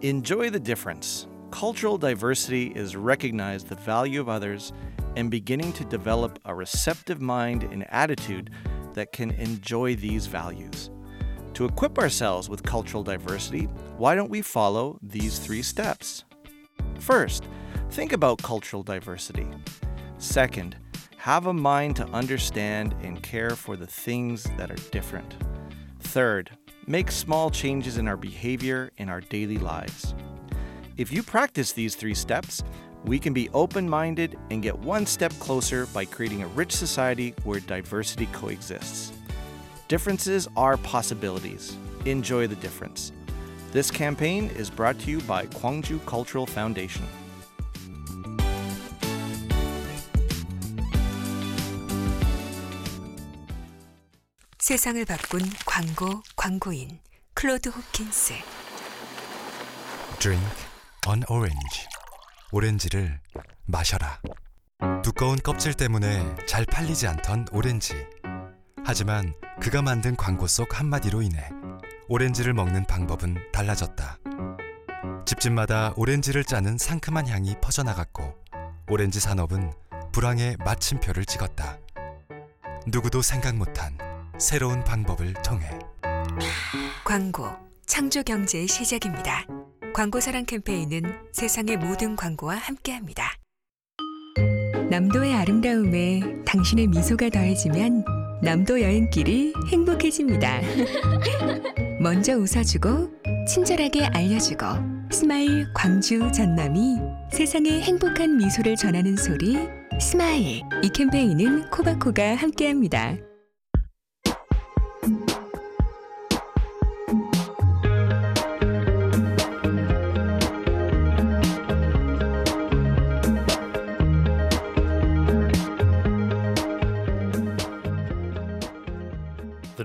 Enjoy the difference. Cultural diversity is recognize the value of others and beginning to develop a receptive mind and attitude that can enjoy these values. To equip ourselves with cultural diversity, why don't we follow these three steps? First, think about cultural diversity. Second, have a mind to understand and care for the things that are different. Third, make small changes in our behavior in our daily lives. If you practice these three steps, we can be open minded and get one step closer by creating a rich society where diversity coexists. Differences are possibilities. Enjoy the difference. This campaign is brought to you by Gwangju Cultural Foundation. 세상을 바꾼 광고 광고인 클로드 호킨스 Drink an orange. 오렌지를 마셔라. 두꺼운 껍질 때문에 잘 팔리지 않던 오렌지. 하지만 그가 만든 광고 속 한마디로 인해 오렌지를 먹는 방법은 달라졌다. 집집마다 오렌지를 짜는 상큼한 향이 퍼져나갔고 오렌지 산업은 불황의 마침표를 찍었다. 누구도 생각 못한 새로운 방법을 통해 광고 창조 경제의 시작입니다. 광고 사랑 캠페인은 세상의 모든 광고와 함께합니다. 남도의 아름다움에 당신의 미소가 더해지면 남도 여행길이 행복해집니다. 먼저 웃어주고 친절하게 알려주고 스마일 광주 전남이 세상에 행복한 미소를 전하는 소리 스마일 이 캠페인은 코바코가 함께합니다.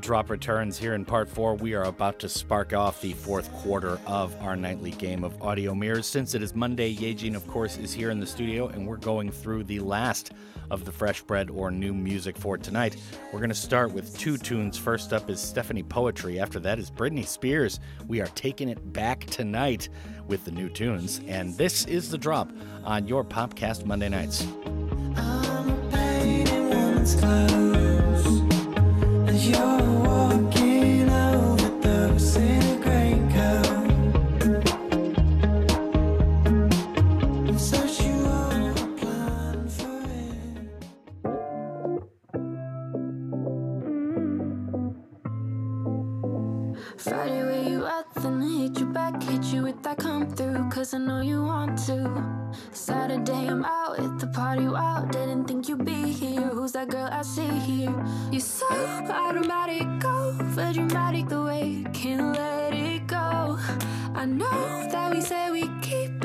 Drop returns here in part four. We are about to spark off the fourth quarter of our nightly game of audio mirrors. Since it is Monday, Yejin, of course, is here in the studio, and we're going through the last of the fresh bread or new music for tonight. We're going to start with two tunes. First up is Stephanie Poetri. After that is Britney Spears. We are taking it back tonight with the new tunes. And this is the drop on your Popcast Monday nights. Friday, where you at? Then I hit you back, hit you with that come through, cause I know you want to. Saturday, I'm out at the party, wow. Didn't think you'd be here. Who's that girl I see here? You're so automatic, go for dramatic, the way you can't let it go. I know that we say we keep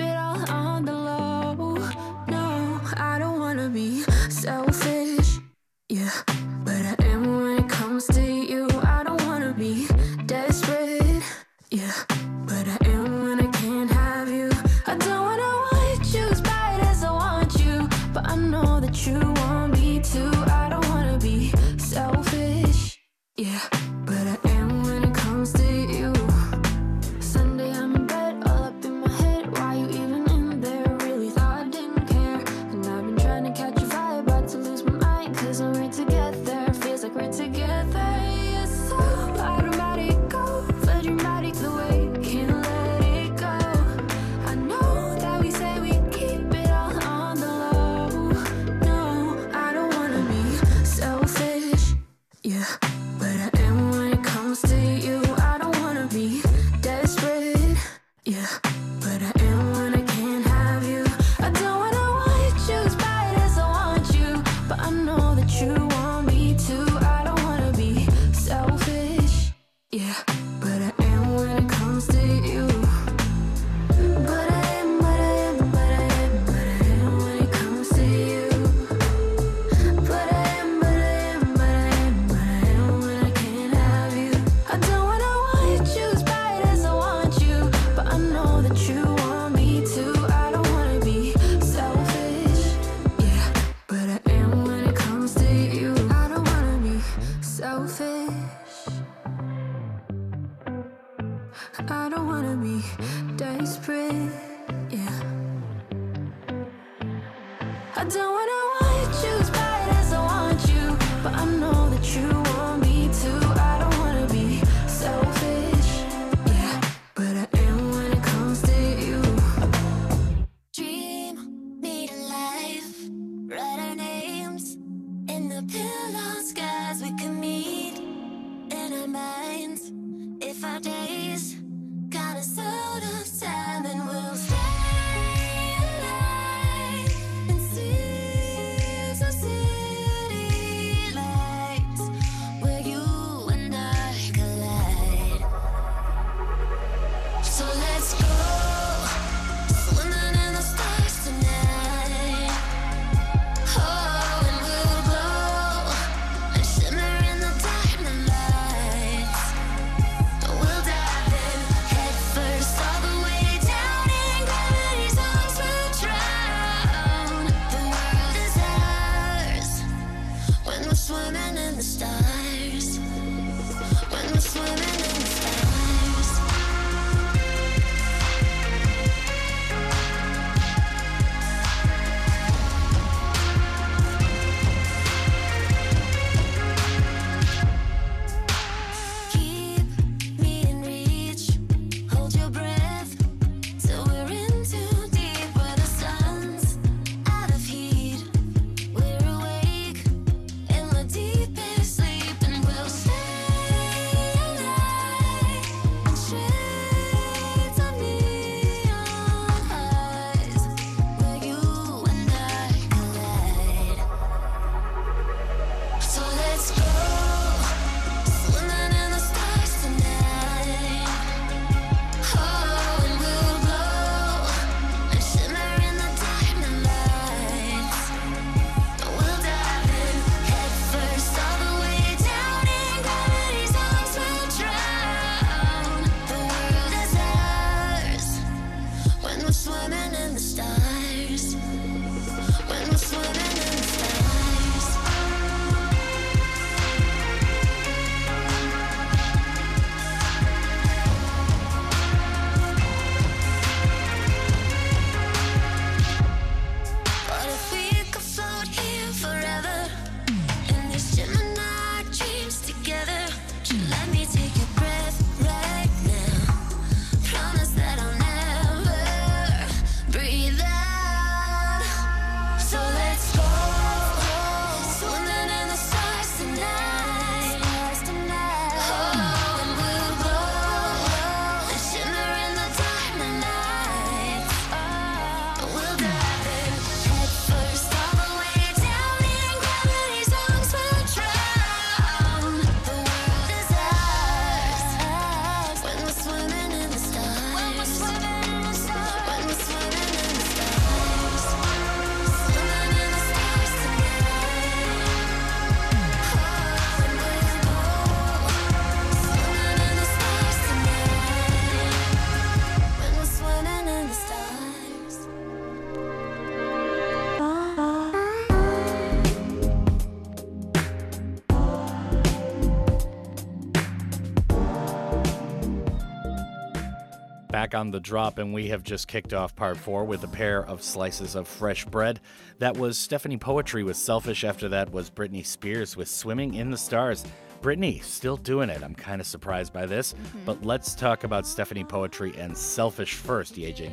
Back on the drop, and we have just kicked off part four with a pair of slices of fresh bread. That was Stephanie Poetri with Selfish. After that was Britney Spears with Swimming in the Stars. Britney, still doing it. I'm kind of surprised by this. Mm-hmm. But let's talk about Stephanie Poetri and Selfish first, Yejin.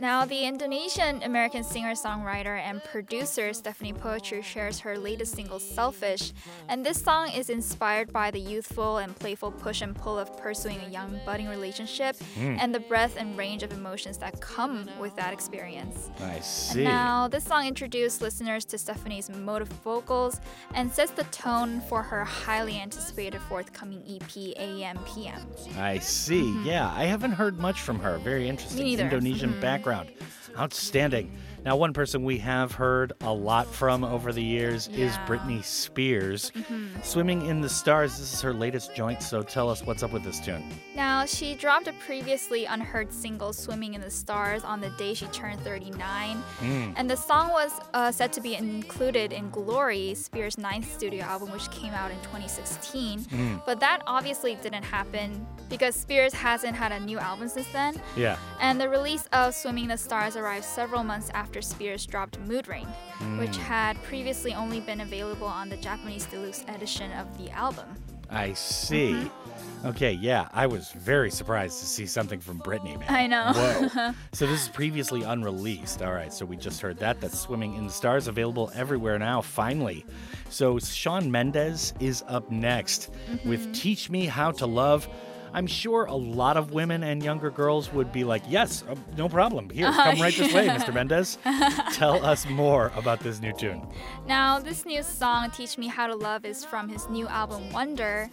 Now, the Indonesian American singer songwriter and producer Stephanie Poetri shares her latest single, Selfish. And this song is inspired by the youthful and playful push and pull of pursuing a young, budding relationship Mm. and the breadth and range of emotions that come with that experience. I And see. now, this song introduced listeners to Stephanie's motive vocals and sets the tone for her highly anticipated forthcoming EP, AM PM. I see. Yeah, I haven't heard much from her. Very interesting. Mm-hmm. Indonesian Mhm. background. Outstanding. Now, one person we have heard a lot from over the years is Yeah. Britney Spears. Mhm. Swimming in the Stars. This is her latest joint, so tell us what's up with this tune. Now, she dropped a previously unheard single, Swimming in the Stars, on the day she turned 39. Mm. And the song was uh, set to be included in Glory, Spears' ninth studio album, which came out in 2016. Mm. But that obviously didn't happen because Spears hasn't had a new album since then. Yeah. And the release of Swimming in the Stars arrived several months after after Spears dropped Mood Ring, which Mm. had previously only been available on the Japanese deluxe edition of the album. I see. Mm-hmm. Okay, yeah, I was very surprised to see something from Britney, man. I know. So this is previously unreleased. All right, so we just heard that. That's Swimming in the Stars, available everywhere now, finally. So Shawn Mendes is up next with Mm-hmm. Teach Me How to Love. I'm sure a lot of women and younger girls would be like, yes, uh, no problem. Here, Uh, come right this way. Mr. Mendes. Tell us more about this new tune. Now, this new song, Teach Me How to Love, is from his new album Wonder.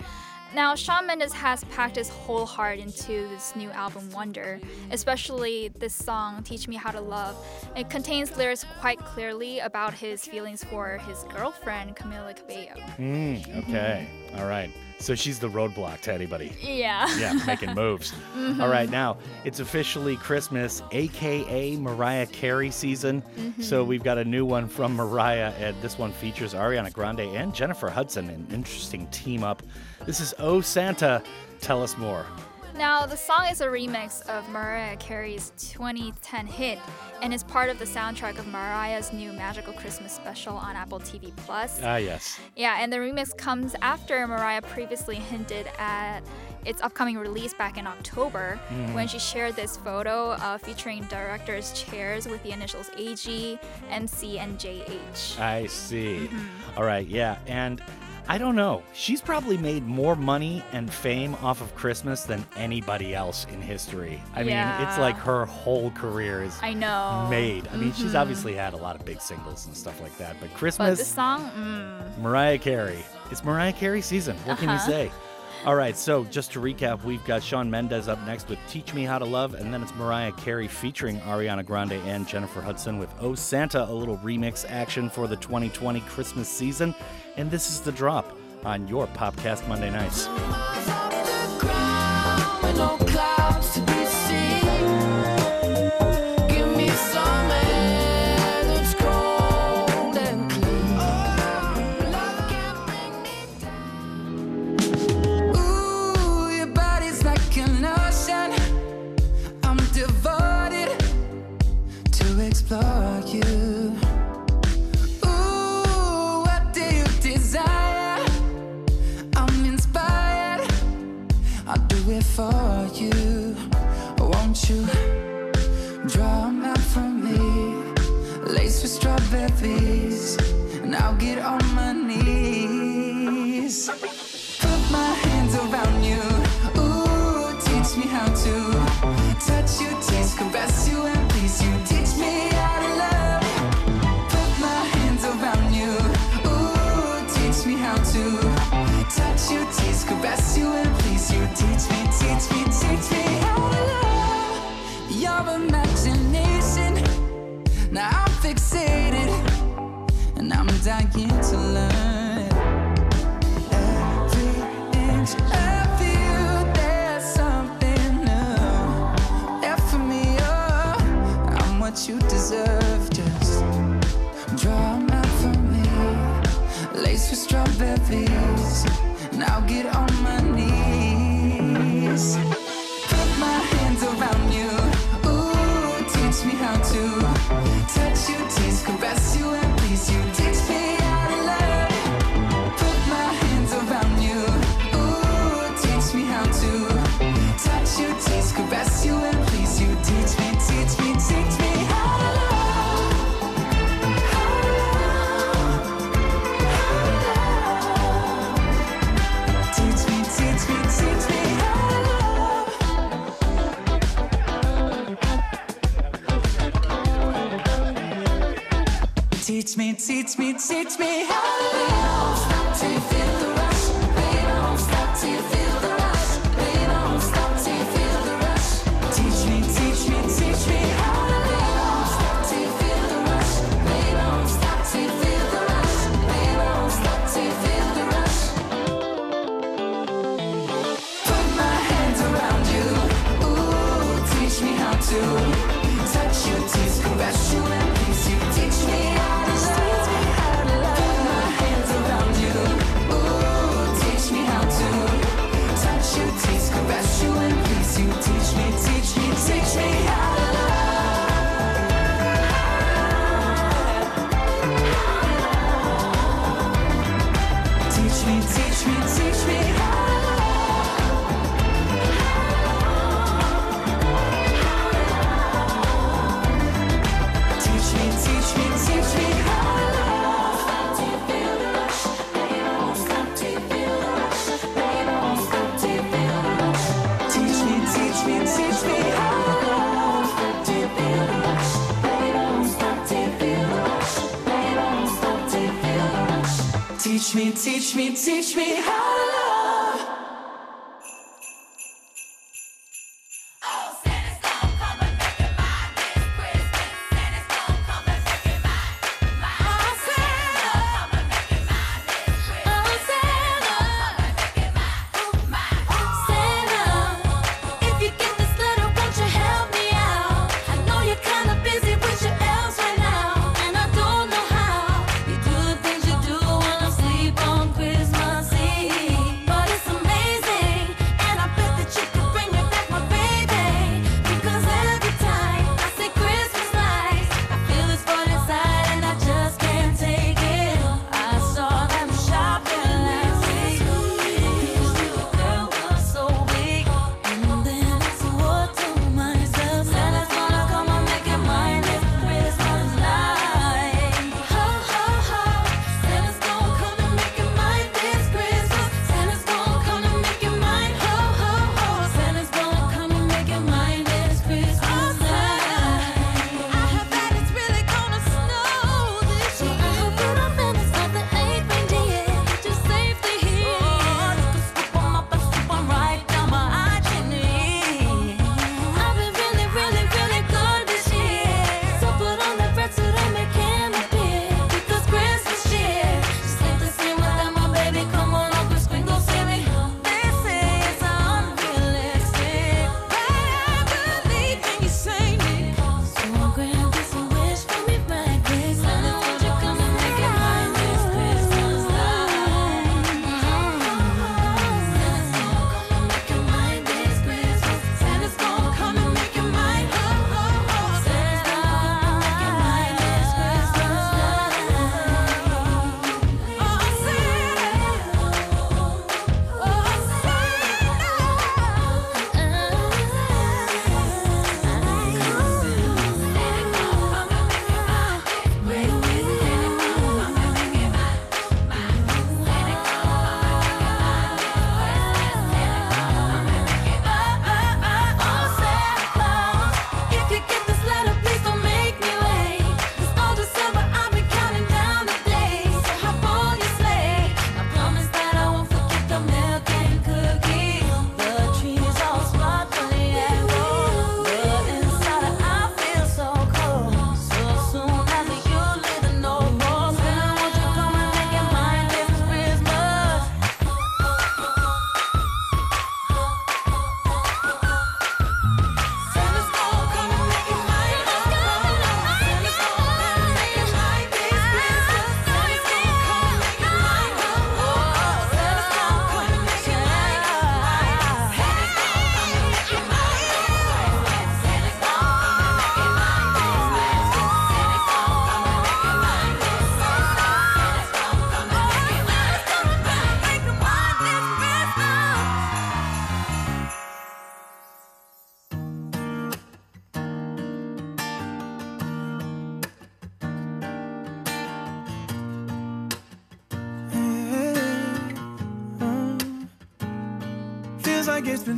Now, Shawn Mendes has packed his whole heart into this new album Wonder, especially this song, Teach Me How to Love. It contains lyrics quite clearly about his feelings for his girlfriend, Camila Cabello. Mm, okay. All right. So she's the roadblock to anybody. Yeah. Yeah, making moves. Mhm. All right, now it's officially Christmas, aka Mariah Carey season. So Mhm. we've got a new one from Mariah, and this one features Ariana Grande and Jennifer Hudson, an interesting team up. This is Oh Santa. Tell us more. Now, the song is a remix of Mariah Carey's 2010 hit and is part of the soundtrack of Mariah's new Magical Christmas special on Apple TV Plus. Ah, yes. Yeah, and the remix comes after Mariah previously hinted at its upcoming release back in October Mhm. when she shared this photo uh, featuring directors' chairs with the initials AG, MC, and JH. I see. Mm-hmm. All right, yeah. And I don't know. She's probably made more money and fame off of Christmas than anybody else in history. I mean, it's like her whole career is I know. made. I mean, she's Mhm. obviously had a lot of big singles and stuff like that, but Christmas But this song, mm, Mariah Carey. It's Mariah Carey season. What can you Uh-huh. say? All right, so just to recap, we've got Shawn Mendes up next with Teach Me How to Love, and then it's Mariah Carey featuring Ariana Grande and Jennifer Hudson with Oh Santa, a little remix action for the 2020 Christmas season. And this is the drop on your Popcast Monday nights. Strawberries, Teach me, teach me, teach me how to live. Stop till you feel the rush. Baby, don't stop till you feel Teach me, teach me, teach me how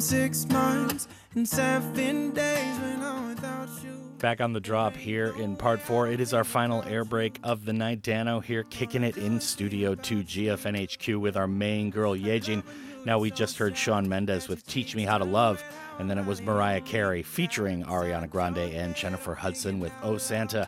six months and seven days when I'm without you. Back on the drop here in part four. It is our final air break of the night. Dano here kicking it in Studio 2 GFNHQ with our main girl, Yejin. Now we just heard Shawn Mendes with Teach Me How to Love, and then it was Mariah Carey featuring Ariana Grande and Jennifer Hudson with Oh Santa.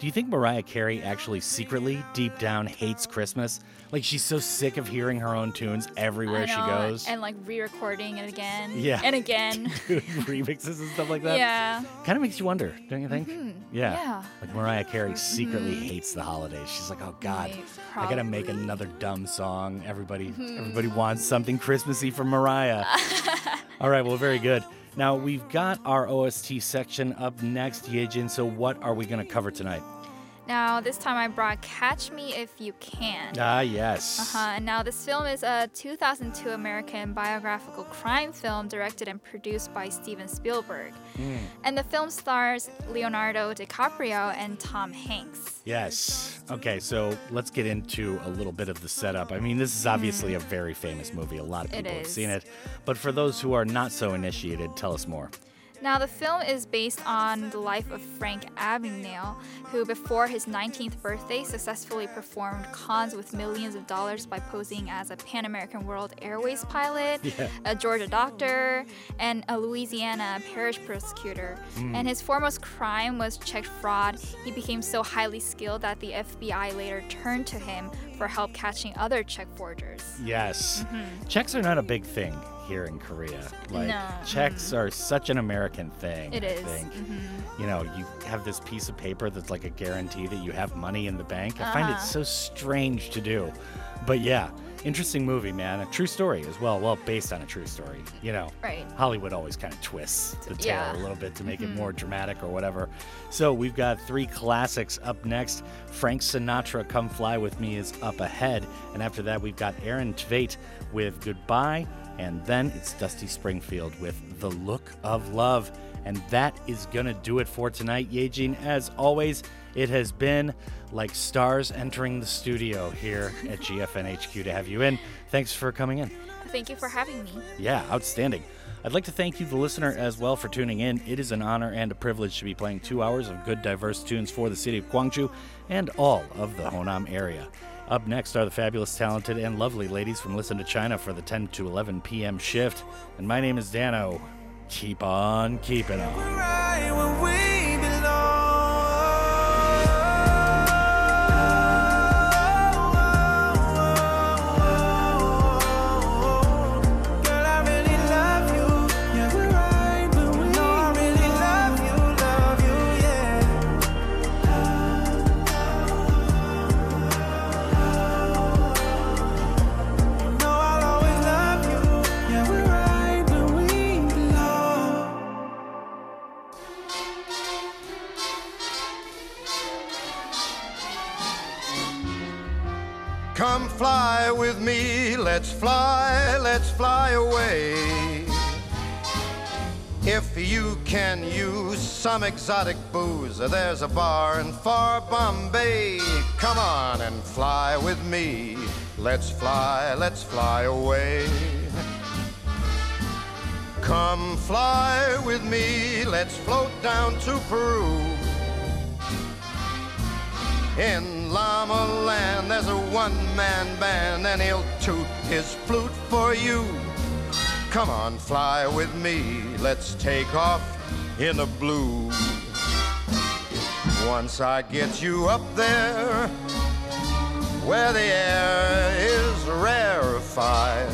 Do you think Mariah Carey actually secretly, deep down, hates Christmas? Like she's so sick of hearing her own tunes everywhere she goes? And like re-recording it again. Yeah. And again. Doing remixes and stuff like that? Yeah. Kind of makes you wonder, don't you think? Mhm. Yeah. Yeah. Like Mariah Carey secretly hates the holidays. She's like, oh God, I gotta make another dumb song. Everybody, Mhm. everybody wants something Christmassy from Mariah. All right, well, very good. Now we've got our OST section up next, Yejin. So what are we gonna cover tonight? Now, this time I brought Catch Me If You Can. Ah, yes. Uh-huh. And now this film is a 2002 American biographical crime film directed and produced by Steven Spielberg. Mm. And the film stars Leonardo DiCaprio and Tom Hanks. Yes. Okay, so let's get into a little bit of the setup. I mean, this is obviously a very famous movie. A lot of Mm. People have seen it. But for those who are not so initiated, tell us more. Now, the film is based on the life of Frank Abagnale, who, before his 19th birthday, successfully performed cons with millions of dollars by posing as a Pan American World Airways pilot, Yeah. a Georgia doctor, and a Louisiana parish prosecutor. Mm. And his foremost crime was check fraud. He became so highly skilled that the FBI later turned to him for help catching other check forgers. Yes. Mhm. Checks are not a big thing here in Korea. Like No, checks are such an American thing. It I is, think. mhm. You know, you have this piece of paper that's like a guarantee that you have money in the bank. I find it Uh-huh. so strange to do. But yeah, interesting movie, man. A true story as well. Well, based on a true story. You know, Right. Hollywood always kind of twists the tale Yeah. a little bit to make Mhm. it more dramatic or whatever. So we've got three classics up next. Frank Sinatra, Come Fly With Me is up ahead. And after that, we've got Aaron Tveit with Goodbye. And then it's Dusty Springfield with The Look of Love. And that is going to do it for tonight, Yejin. As always, it has been like stars entering the studio here at GFN HQ to have you in. Thanks for coming in. Thank you for having me. Yeah, outstanding. I'd like to thank you, the listener, as well, for tuning in. It is an honor and a privilege to be playing two hours of good, diverse tunes for the city of Gwangju and all of the Honam area. Up next are the fabulous, talented, and lovely ladies from Listen to China for the 10 to 11 p.m. shift. And my name is Dano. Keep on keeping on. You can use some exotic booze, there's a bar in far Bombay. Come on and fly with me. Let's fly, let's fly away. Come fly with me, let's float down to Peru. In Llama Land, there's a one man band, and he'll toot his flute for you. Come on, fly with me, let's take off in the blue. Once I get you up there, where the air is rarefied,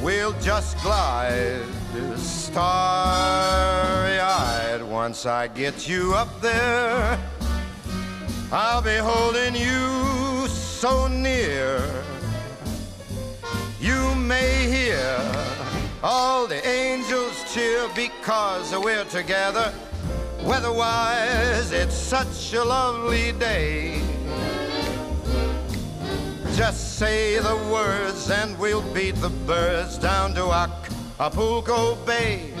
we'll just glide starry eyed. Once I get you up there, I'll be holding you so near. You may hear all the angels cheer because we're together. Weatherwise, it's such a lovely day. Just say the words and we'll beat the birds down to Acapulco Bay.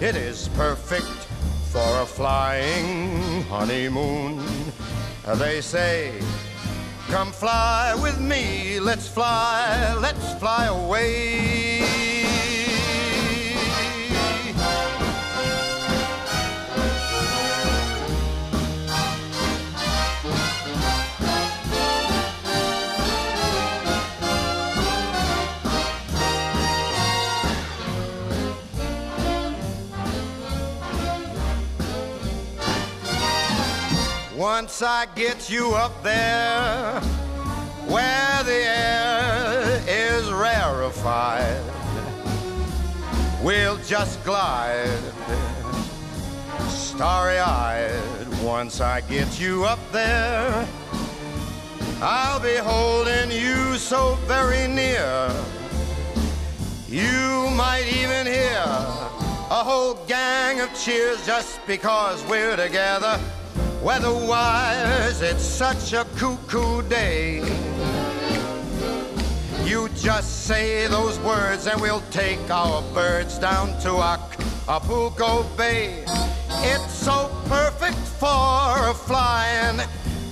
It is perfect for a flying honeymoon. They say, Come fly with me, let's fly, let's fly away. Once I get you up there, where the air is rarefied, we'll just glide starry eyed. Once I get you up there, I'll be holding you so very near. You might even hear a whole gang of cheers just because we're together. Weatherwise, it's such a cuckoo day. You just say those words and we'll take our birds down to Acapulco Bay. It's so perfect for a flying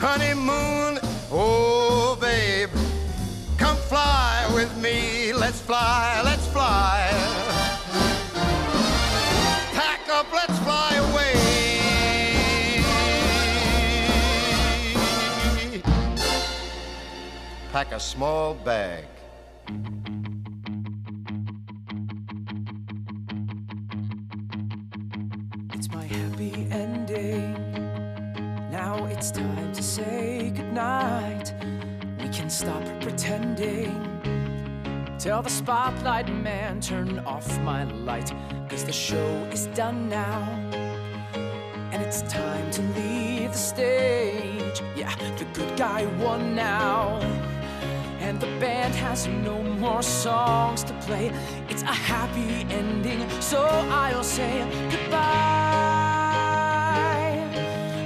honeymoon. Oh, babe, come fly with me. Let's fly, let's fly. Pack a small bag. It's my happy ending. Now it's time to say goodnight. We can stop pretending. Tell the spotlight man, turn off my light. Cause the show is done now. And it's time to leave the stage. Yeah, the good guy won now. And the band has no more songs to play. It's a happy ending, so I'll say goodbye.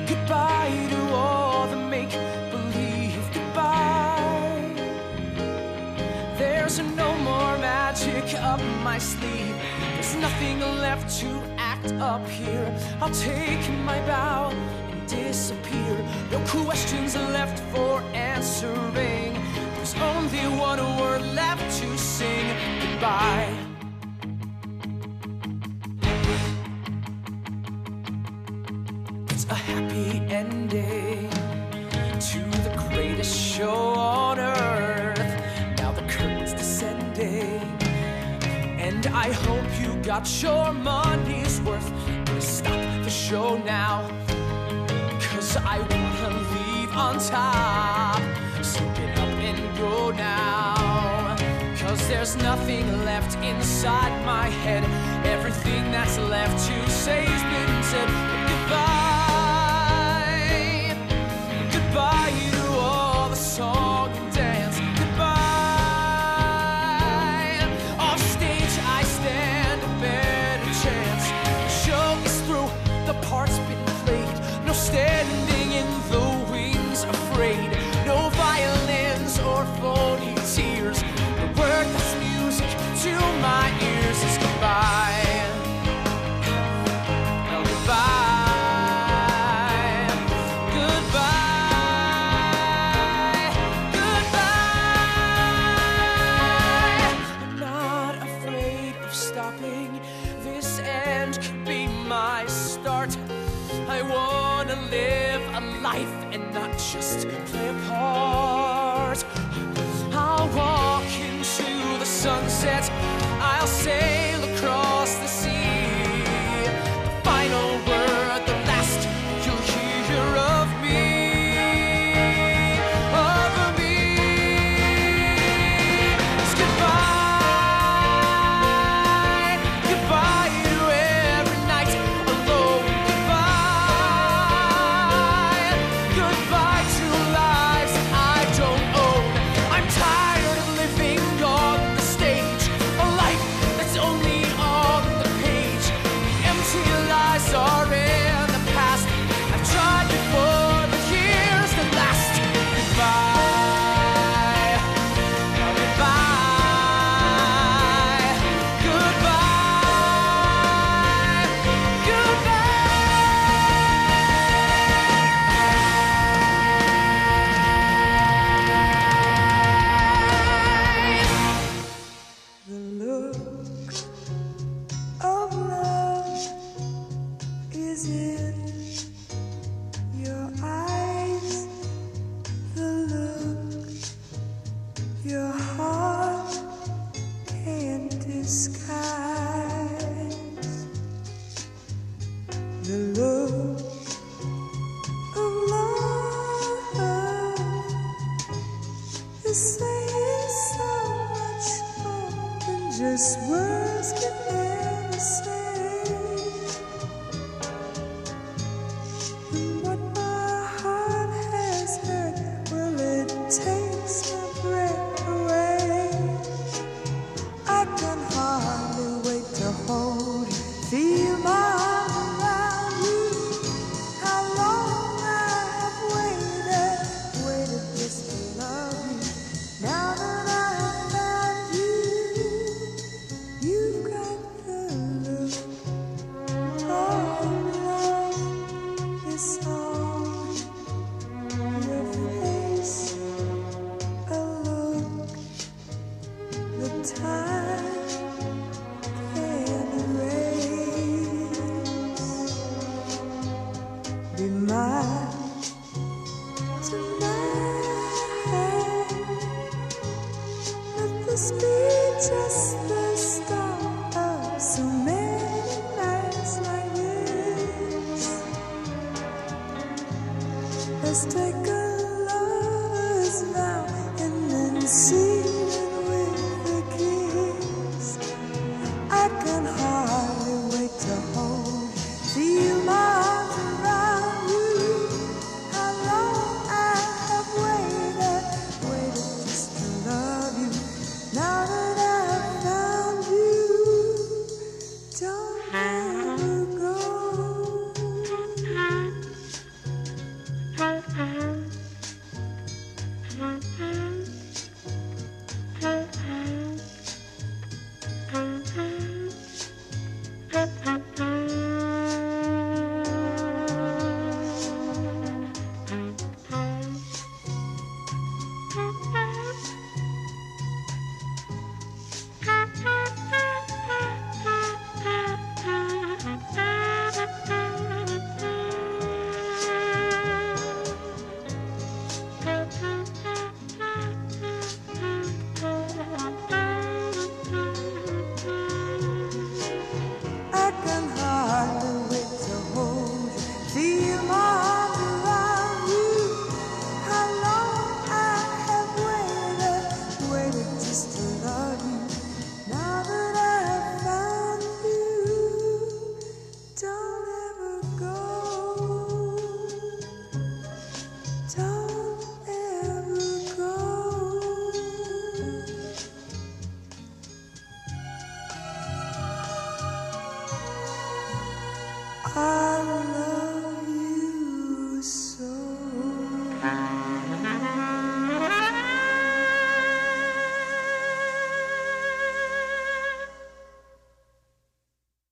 Goodbye to all the make believe. Goodbye. There's no more magic up my sleeve. There's nothing left to act up here. I'll take my bow and disappear. No questions left for answering. There's only one word left to sing goodbye. It's a happy ending to the greatest show on earth. Now the curtain's descending, and I hope you got your money's worth. Gonna stop the show now, cause I wanna leave on top. Go now, cause there's nothing left inside my head. Everything that's left to say has been said. Goodbye.